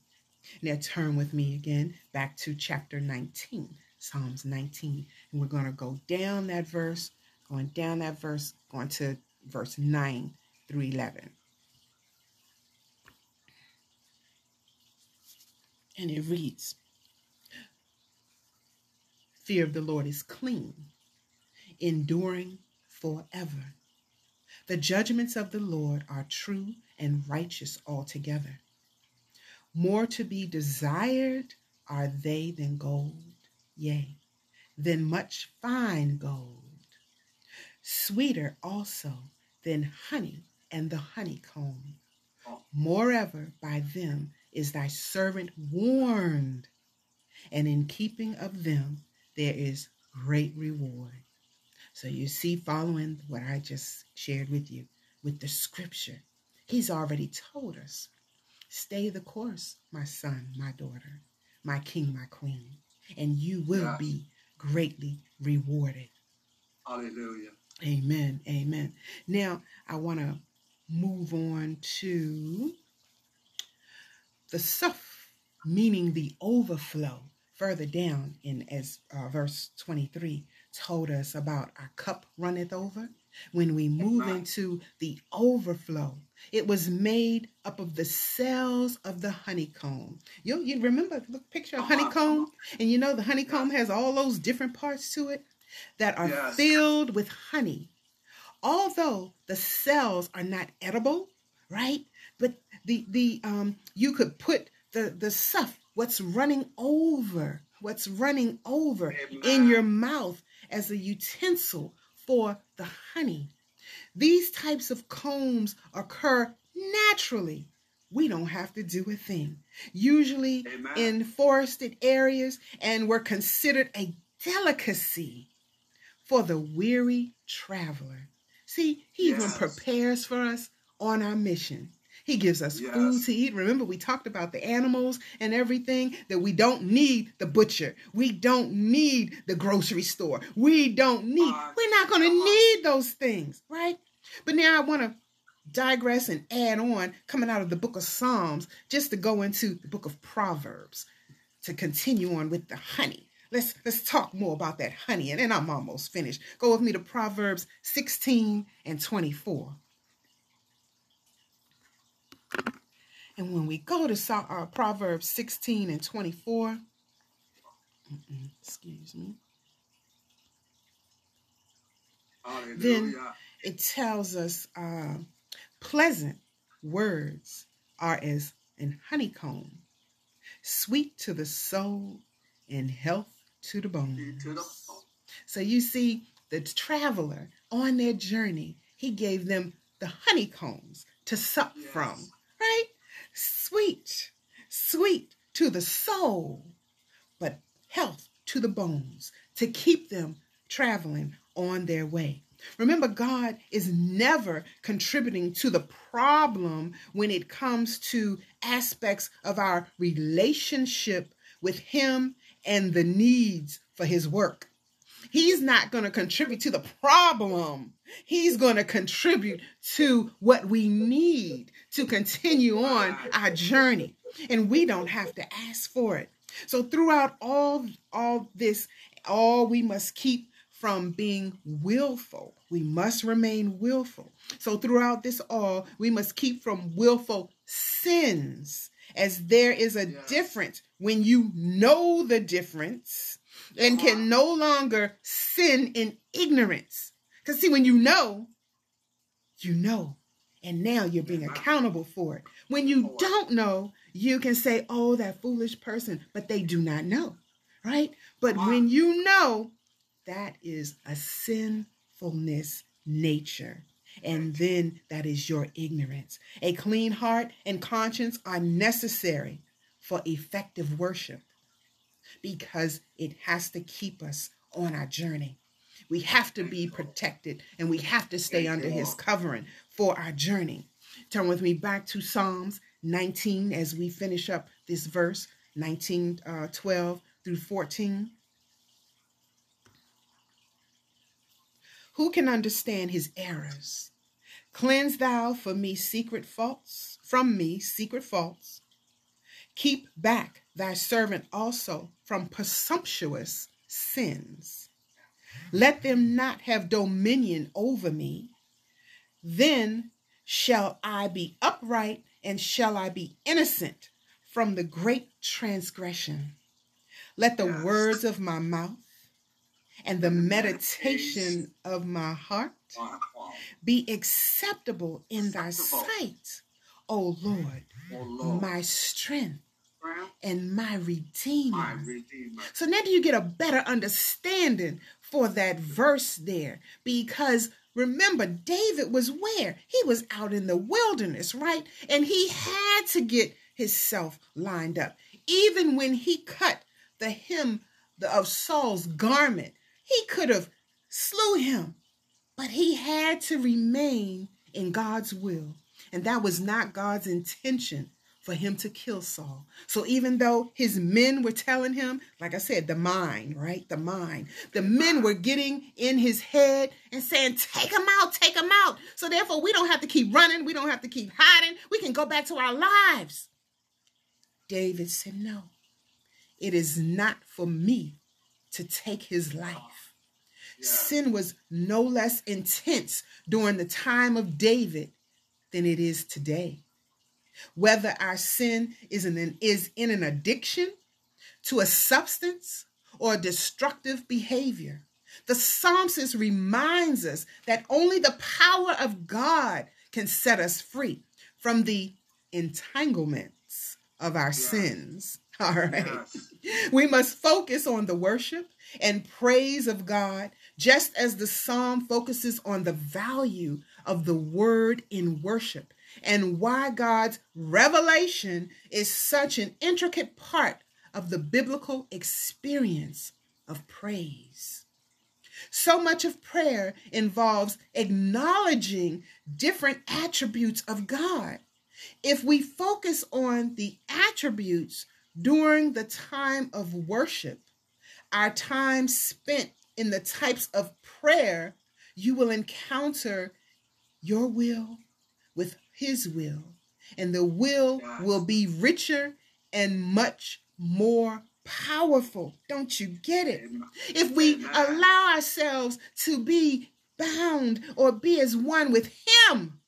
Now turn with me again back to chapter 19, Psalms 19. And we're going to go down that verse, going down that verse, going to verse 9 through 11. And it reads Fear of the Lord is clean, enduring forever. The judgments of the Lord are true and righteous altogether. More to be desired are they than gold, yea, than much fine gold. Sweeter also than honey and the honeycomb. Moreover, by them is thy servant warned, and in keeping of them there is great reward. So you see, following what I just shared with you with the scripture, he's already told us stay the course, my son, my daughter, my king, my queen, and you will Yes. be greatly rewarded. Hallelujah. Amen. Amen. Now, I want to move on to the suf, meaning the overflow. Further down in as uh, verse 23 told us about our cup runneth over. When we move into the overflow, it was made up of the cells of the honeycomb. You, you remember, look, picture a Come on, come honeycomb, and you know the honeycomb has all those different parts to it that are Yes. filled with honey. Although the cells are not edible, right? The the um you could put the the stuff what's running over, what's running over in your mouth as a utensil for the honey. These types of combs occur naturally. We don't have to do a thing. Usually Amen. in forested areas and were considered a delicacy for the weary traveler. See, he even prepares for us on our mission. He gives us Yes. food to eat. Remember, we talked about the animals and everything that we don't need the butcher. We don't need the grocery store. We don't need, My we're not going to need those things, right? But now I want to digress and add on coming out of the book of Psalms just to go into the book of Proverbs to continue on with the honey. Let's let's talk more about that honey and then I'm almost finished. Go with me to Proverbs 16 and 24. And when we go to uh, Proverbs 16 and 24, mm-mm, excuse me, Hallelujah. it tells us uh, pleasant words are as an honeycomb, sweet to the soul and health to the bones. So you see, the traveler on their journey, he gave them the honeycombs to sup Yes. from? Sweet, sweet to the soul, but health to the bones to keep them traveling on their way. Remember, God is never contributing to the problem when it comes to aspects of our relationship with Him and the needs for His work. He's not going to contribute to the problem. He's going to contribute to what we need to continue on our journey. And we don't have to ask for it. So throughout all all this, all we must keep from being willful. We must remain willful. So throughout this all, we must keep from willful sins as there is a Yes. difference when you know the difference and can uh-huh. no longer sin in ignorance. Because, see, when you know, you know. And now you're being accountable for it. When you don't know, you can say, oh, that foolish person, but they do not know, right? But when you know, that is a sinfulness nature. And then that is your ignorance. A clean heart and conscience are necessary for effective worship because it has to keep us on our journey. We have to be protected and we have to stay under his covering for our journey. Turn with me back to Psalms 19 as we finish up this verse 19, uh, 12 through 14. Who can understand his errors? Cleanse thou for me secret faults, from me secret faults. Keep back thy servant also from presumptuous sins. Let them not have dominion over me. Then shall I be upright and shall I be innocent from the great transgression. Let the Yes. words of my mouth and the meditation of my heart be acceptable in thy sight, O Lord, Lord, my strength and my redeemer. my redeemer. So now do you get a better understanding for that verse there? Because remember, David was where? He was out in the wilderness, right? And he had to get himself lined up. Even when he cut the hem of Saul's garment, he could have slew him, but he had to remain in God's will. And that was not God's intention for him to kill Saul. So even though his men were telling him, like I said, the mind, right? The mind. The men were getting in his head and saying, take him out, take him out. So therefore, we don't have to keep running. We don't have to keep hiding. We can go back to our lives. David said, no, it is not for me to take his life. Yes. Sin was no less intense during the time of David than it is today. Whether our sin is in an, is in an addiction to a substance or a destructive behavior, the psalmist reminds us that only the power of God can set us free from the entanglements of our Yes. sins. All right. Yes. We must focus on the worship and praise of God, just as the psalm focuses on the value of the word in worship and why God's revelation is such an intricate part of the biblical experience of praise. So much of prayer involves acknowledging different attributes of God. If we focus on the attributes during the time of worship, our time spent in the types of prayer, you will encounter your will with His will, and the will will be richer and much more powerful. Don't you get it? If we allow ourselves to be bound or be as one with Him,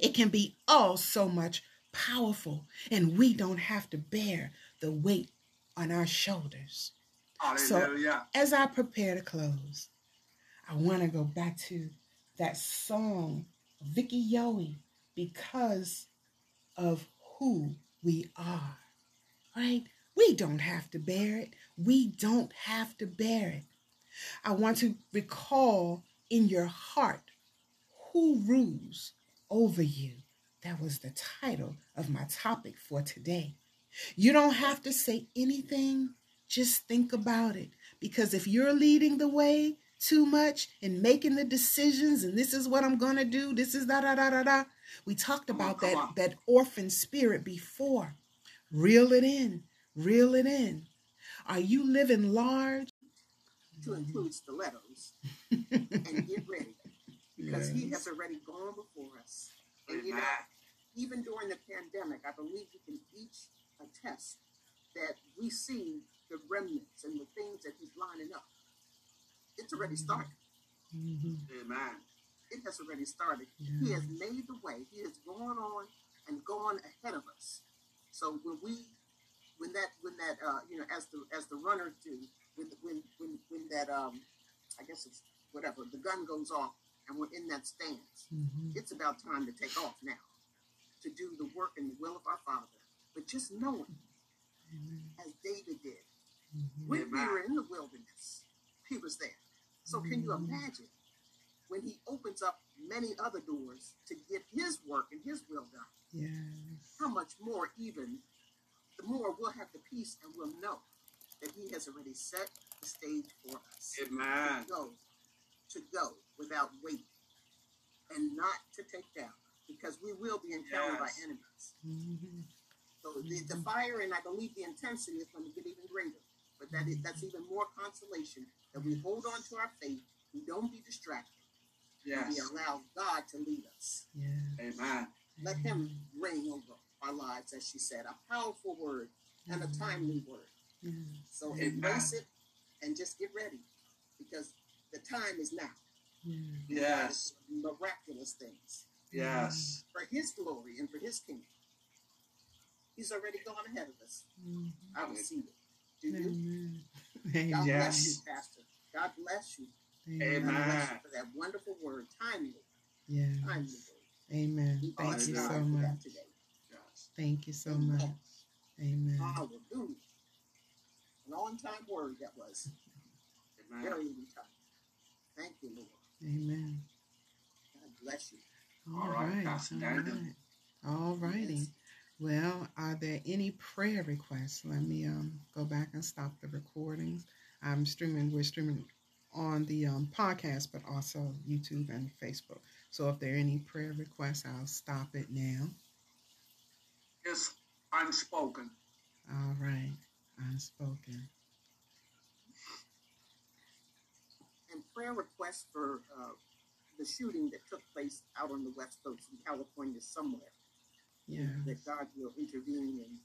it can be all so much powerful, and we don't have to bear the weight on our shoulders. Hallelujah. As I prepare to close, I want to go back to that song, Vicky Yowie, because of who we are. Right? We don't have to bear it. We don't have to bear it. I want to recall in your heart who rules over you. That was the title of my topic for today. You don't have to say anything, just think about it. Because if you're leading the way too much and making the decisions, and this is what I'm going to do, this is da da da da da. We talked Come on, about come that, on. that orphan spirit before. Reel it in, reel it in. Are you living large? to include stilettos and get ready because he has already gone before us. And you know, even during the pandemic, I believe we can each attest that we see the remnants and the things that he's lining up. It's already started. Amen. It has already started. He has made the way. He has gone on and gone ahead of us. So when we, when that, when that, uh, you know, as the as the runners do, when when when when that, um, I guess it's whatever, the gun goes off and we're in that stance. Mhm. It's about time to take off now, to do the work and the will of our Father. But just knowing, as David did, when we Amen. were in the wilderness, he was there. So can you imagine when he opens up many other doors to get his work and his will done? Yes. How much more even the more we'll have the peace and we'll know that He has already set the stage for us Amen. to go, to go without waiting and not to take down, because we will be encountered by Yes. enemies. Mhm. So the, the fire and I believe the intensity is going to get even greater. But that is that's even more consolation that we hold on to our faith, we don't be distracted, and we allow God to lead us. Yeah. Amen. Let Him reign over our lives, as she said, a powerful word and a timely word. Yeah. So Amen. embrace it and just get ready, because the time is now. Yeah. Yes. Miraculous things Yes. for His glory and for His kingdom. He's already gone ahead of us. Mhm. I receive it. Do? Amen. God Amen. bless you, Yes. Pastor. God bless you. Amen. God bless you Amen. for that wonderful word, timely, Yes. timely. Amen. We Thank you God so much. Yes. Thank you so Amen. much. Amen. Hallelujah. An on-time word that was. Amen. Very on time. Thank you, Lord. Amen. God bless you. All All right, right. Pastor All right. All righty. Yes. Well, are there any prayer requests? Let me um go back and stop the recordings. I'm streaming. We're streaming on the um, podcast, but also YouTube and Facebook. So if there are any prayer requests, I'll stop it now. It's unspoken. All right. Unspoken. And prayer requests for uh, the shooting that took place out on the West Coast in California somewhere. Yeah. That God will intervene and,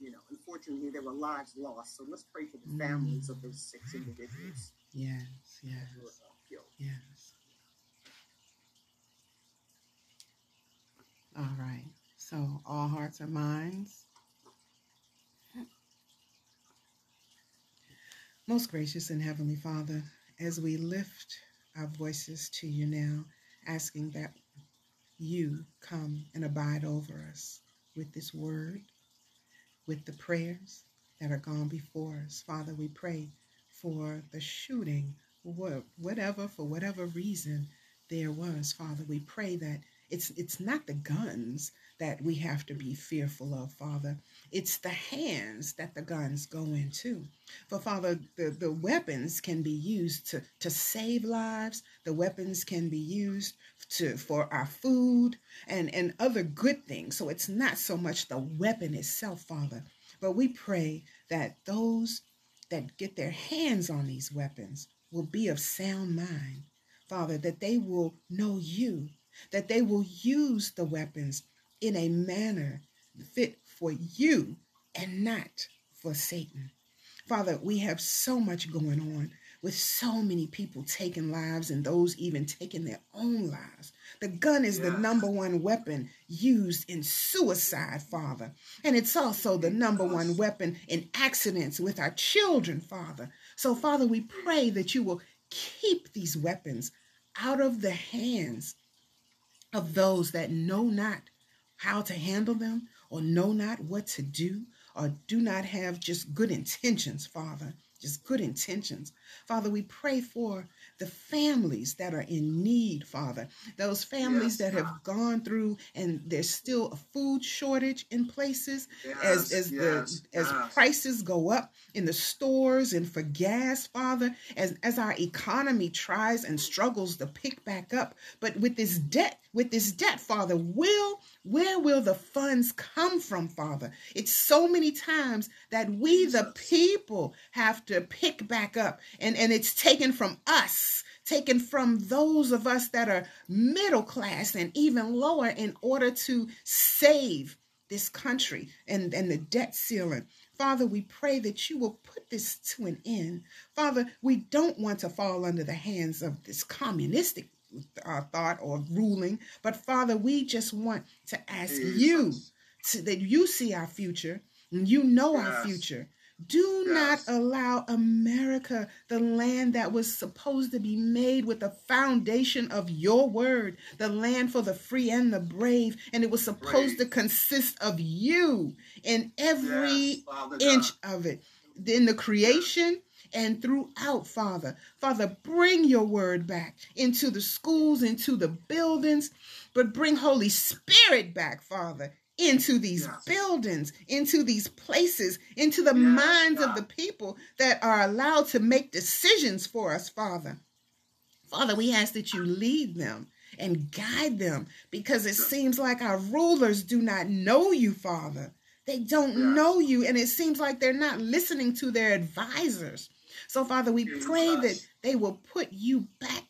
you know, unfortunately there were lives lost. So let's pray for the families of those six individuals Yes. Yes. were uh. Yes. All right. So, all hearts and minds. Most gracious and heavenly Father, as we lift our voices to you now, asking that you come and abide over us with this word, with the prayers that are gone before us. Father, we pray for the shooting, whatever, for whatever reason there was, Father. We pray that it's it's not the guns that we have to be fearful of, Father. It's the hands that the guns go into. For Father, the, the weapons can be used to, to save lives. The weapons can be used to for our food and, and other good things. So it's not so much the weapon itself, Father. But we pray that those that get their hands on these weapons will be of sound mind, Father, that they will know you, that they will use the weapons in a manner fit for you and not for Satan. Father, we have so much going on with so many people taking lives and those even taking their own lives. The gun is the number one weapon used in suicide, Father. And it's also the number one weapon in accidents with our children, Father. So, Father, we pray that you will keep these weapons out of the hands of those that know not how to handle them or know not what to do or do not have just good intentions, Father. Just good intentions. Father, we pray for the families that are in need, Father. Those families Yes, that have gone through and there's still a food shortage in places as Yes, as yes, the as prices go up in the stores and for gas father as as our economy tries and struggles to pick back up but with this debt with this debt father will where will the funds come from father it's so many times that we the people have to pick back up and and it's taken from us taken from those of us that are middle class and even lower in order to save this country and, and the debt ceiling. Father, we pray that you will put this to an end. Father, we don't want to fall under the hands of this communistic uh, thought or ruling, but Father, we just want to ask you to, that you see our future and you know our future. Do not allow America, the land that was supposed to be made with the foundation of your word, the land for the free and the brave, and it was supposed Brave. to consist of you in every Yes, inch of it, in the creation and throughout, Father. Father, bring your word back into the schools, into the buildings, but bring Holy Spirit back, Father, into these Yes. buildings, into these places, into the Yes, minds of the people that are allowed to make decisions for us, Father. Father, we ask that you lead them and guide them because it seems like our rulers do not know you, Father. They don't Yes. know you, and it seems like they're not listening to their advisors. So, Father, we pray that they will put you back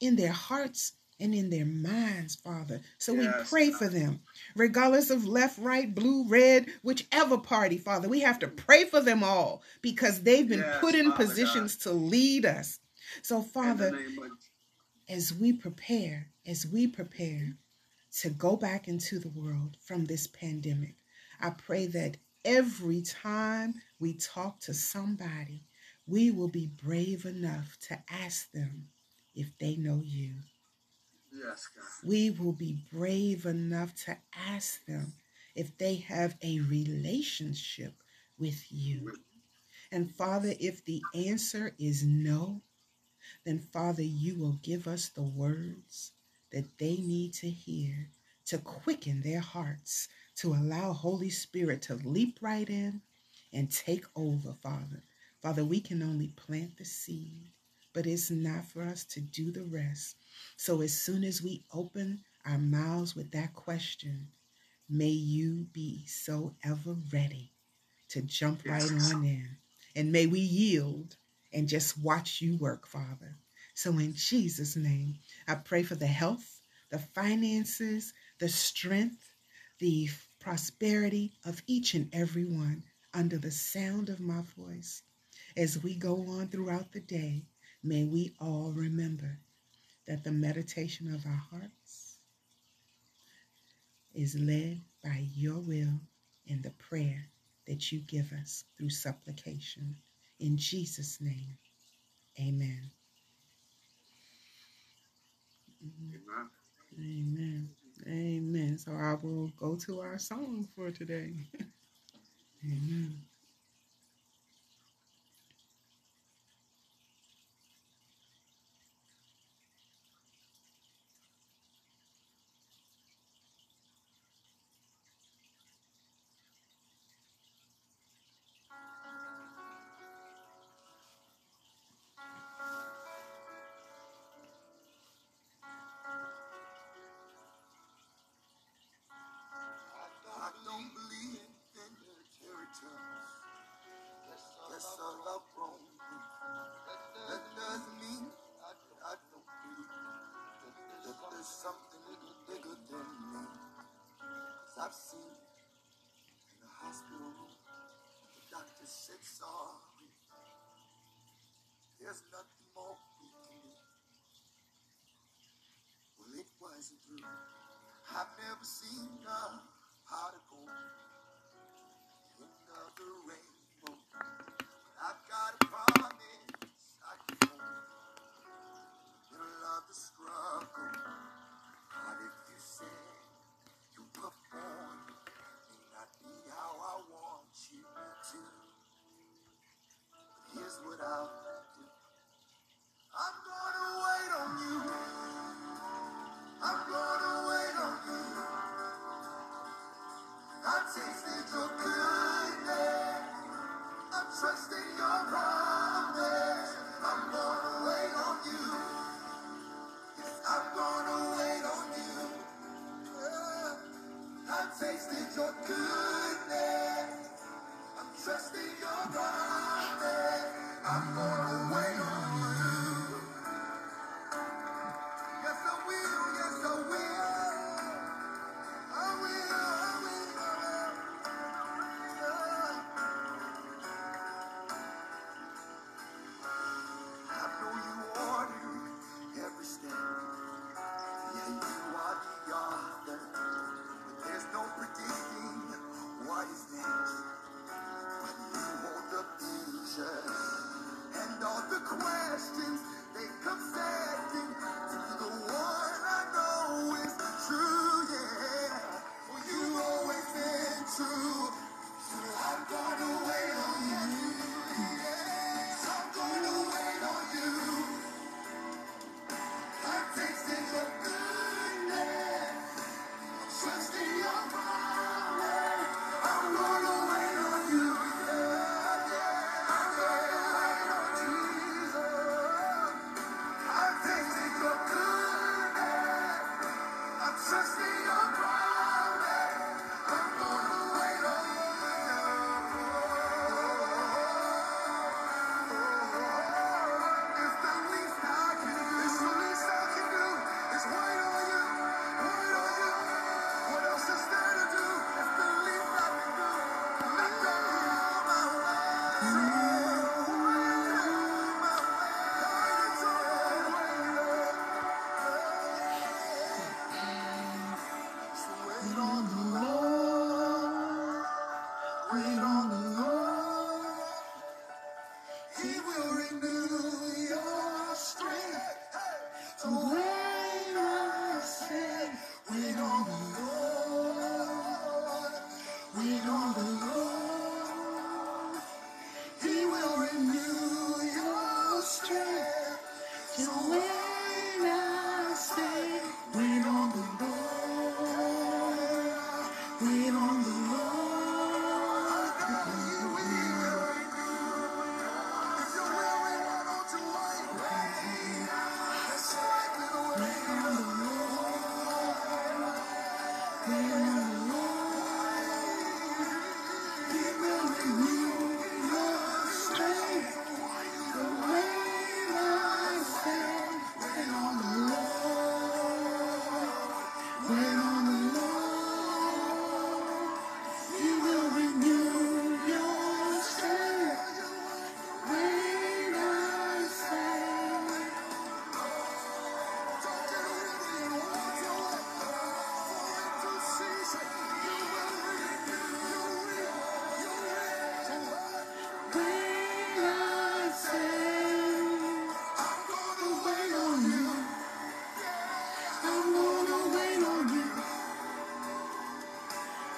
in their hearts and in their minds, Father. So we pray for them, regardless of left, right, blue, red, whichever party, Father. We have to pray for them all because they've been Yes, put in Father God. positions to lead us. So, Father, as we prepare, as we prepare to go back into the world from this pandemic, I pray that every time we talk to somebody, we will be brave enough to ask them if they know you. Yes, God. We will be brave enough to ask them if they have a relationship with you. And Father, if the answer is no, then Father, you will give us the words that they need to hear to quicken their hearts, to allow Holy Spirit to leap right in and take over, Father. Father, we can only plant the seed, but it's not for us to do the rest. So as soon as we open our mouths with that question, may you be so ever ready to jump right on in. And may we yield and just watch you work, Father. So in Jesus' name, I pray for the health, the finances, the strength, the prosperity of each and every one under the sound of my voice. As we go on throughout the day, may we all remember that the meditation of our hearts is led by your will and the prayer that you give us through supplication. In Jesus' name, amen. Amen. Amen. Amen. So I will go to our song for today. amen. Seen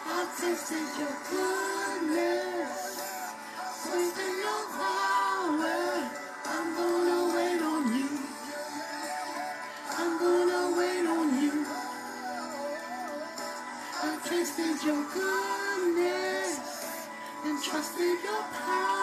Tasted your goodness, tasted your power. I'm gonna wait on you. I'm gonna wait on you. I've tasted your goodness and trusted your promise.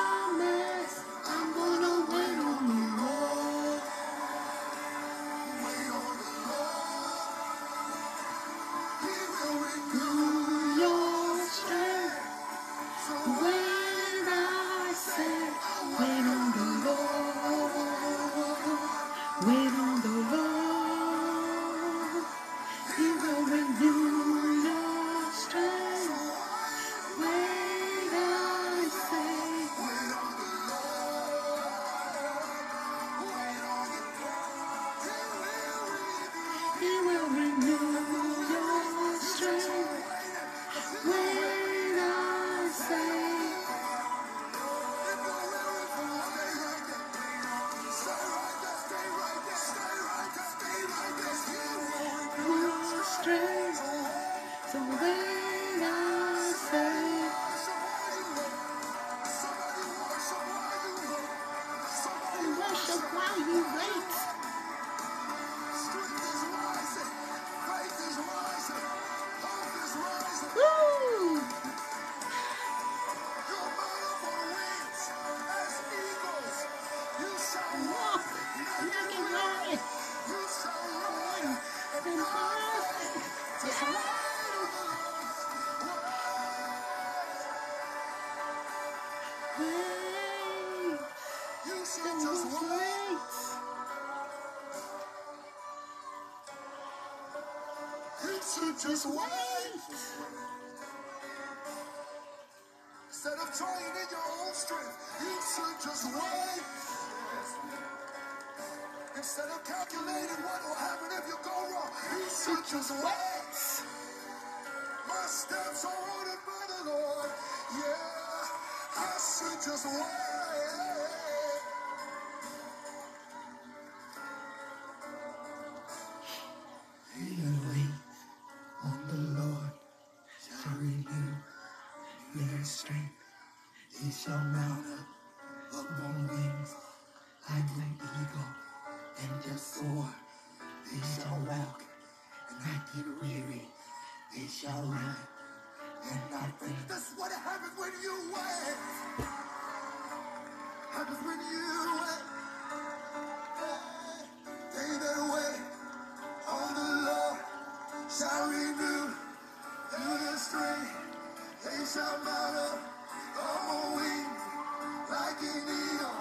Just wait. Instead of trying in your own strength, you should just wait. Instead of calculating what will happen if you go wrong, you should just wait. My steps are ordered by the Lord. Yeah, I should just wait. Like an eagle and just soar. They shall walk and not get weary. They shall run and not faint. That's what happens when you wait. Happens when you wait. They that wait on the Lord shall renew their strength. They shall mount up on wings like an eagle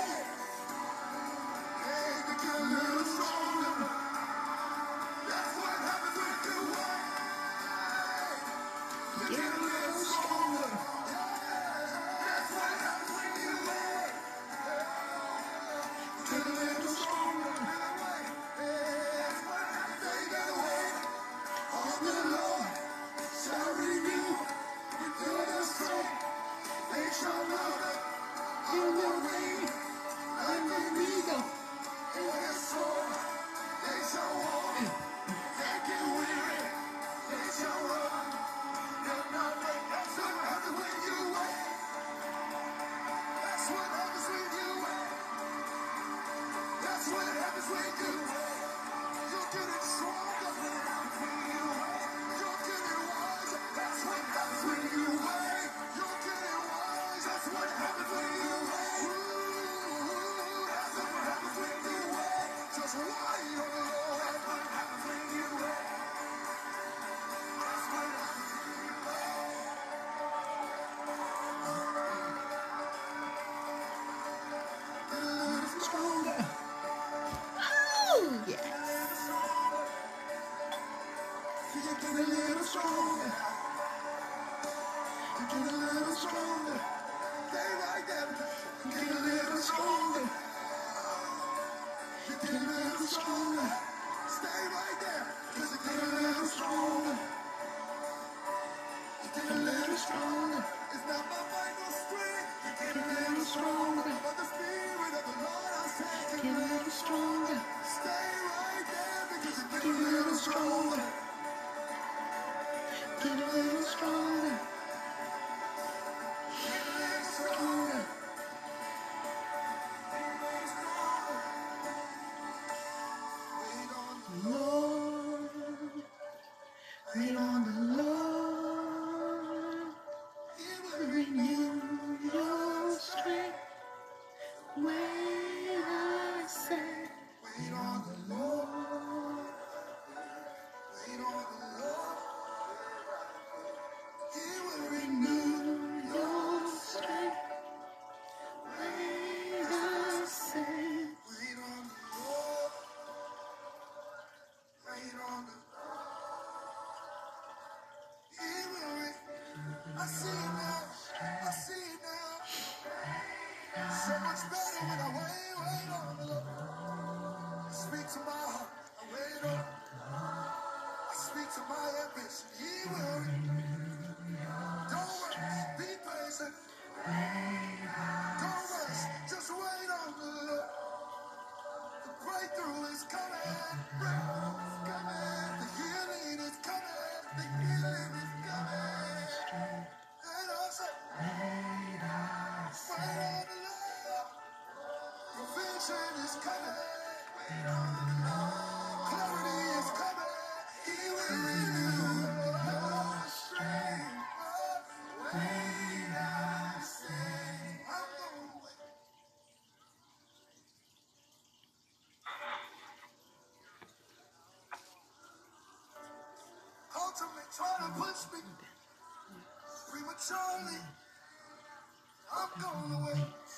Trying to push me prematurely. I'm gonna wait.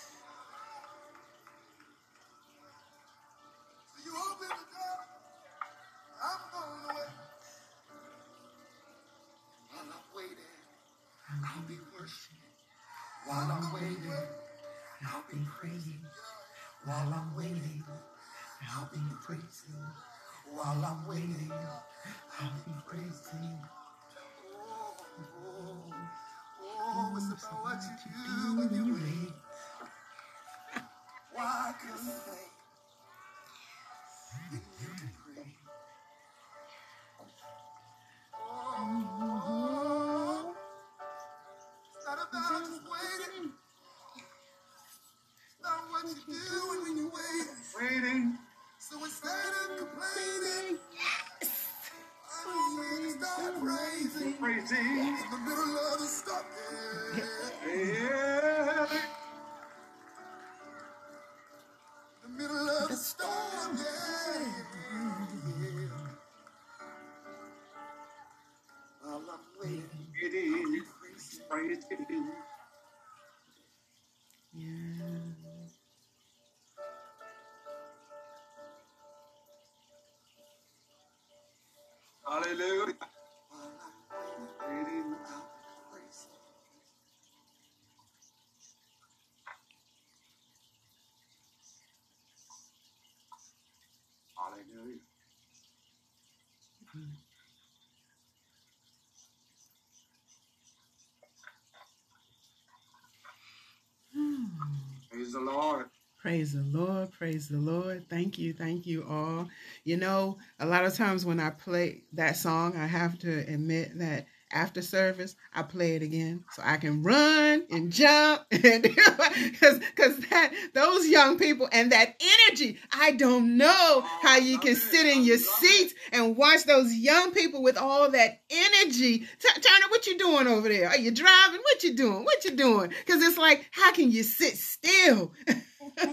So you open the door. I'm gonna. While I'm waiting, I'll be worshiping. While I'm waiting, I'll be praising. While I'm waiting, I'll be praising. While I'm waiting, Praise the Lord. Praise the Lord. Thank you. Thank you all. You know, a lot of times when I play that song, I have to admit that after service, I play it again so I can run and jump and because because that those young people and that energy, I don't know how you can sit in your seats and watch those young people with all that energy. Turner, what you doing over there? Are you driving? What you doing? What you doing? Because it's like, how can you sit still?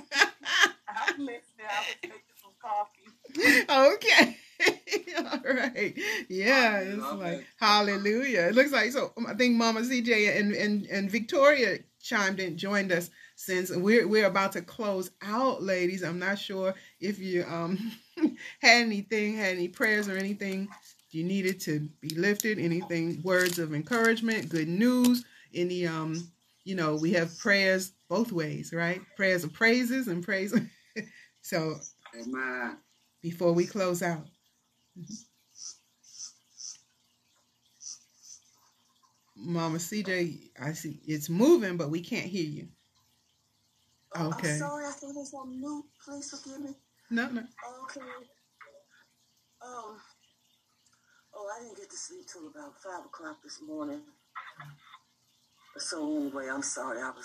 I'm listening. I was making some coffee. okay. All right. Yeah, it's like it. hallelujah. It looks like so. um, I think Mama CJ and and and Victoria chimed in, joined us since we're we're about to close out, ladies. I'm not sure if you um had anything, had any prayers or anything you needed to be lifted, anything, words of encouragement, good news. any um you know we have prayers both ways right prayers of praises and praise so Amen. before we close out mama cj i see it's moving but we can't hear you Okay. I'm sorry, I think it's on mute. Please forgive me. no no Okay. Um. Oh, I didn't get to sleep till about five o'clock this morning. So anyway, I'm sorry. I was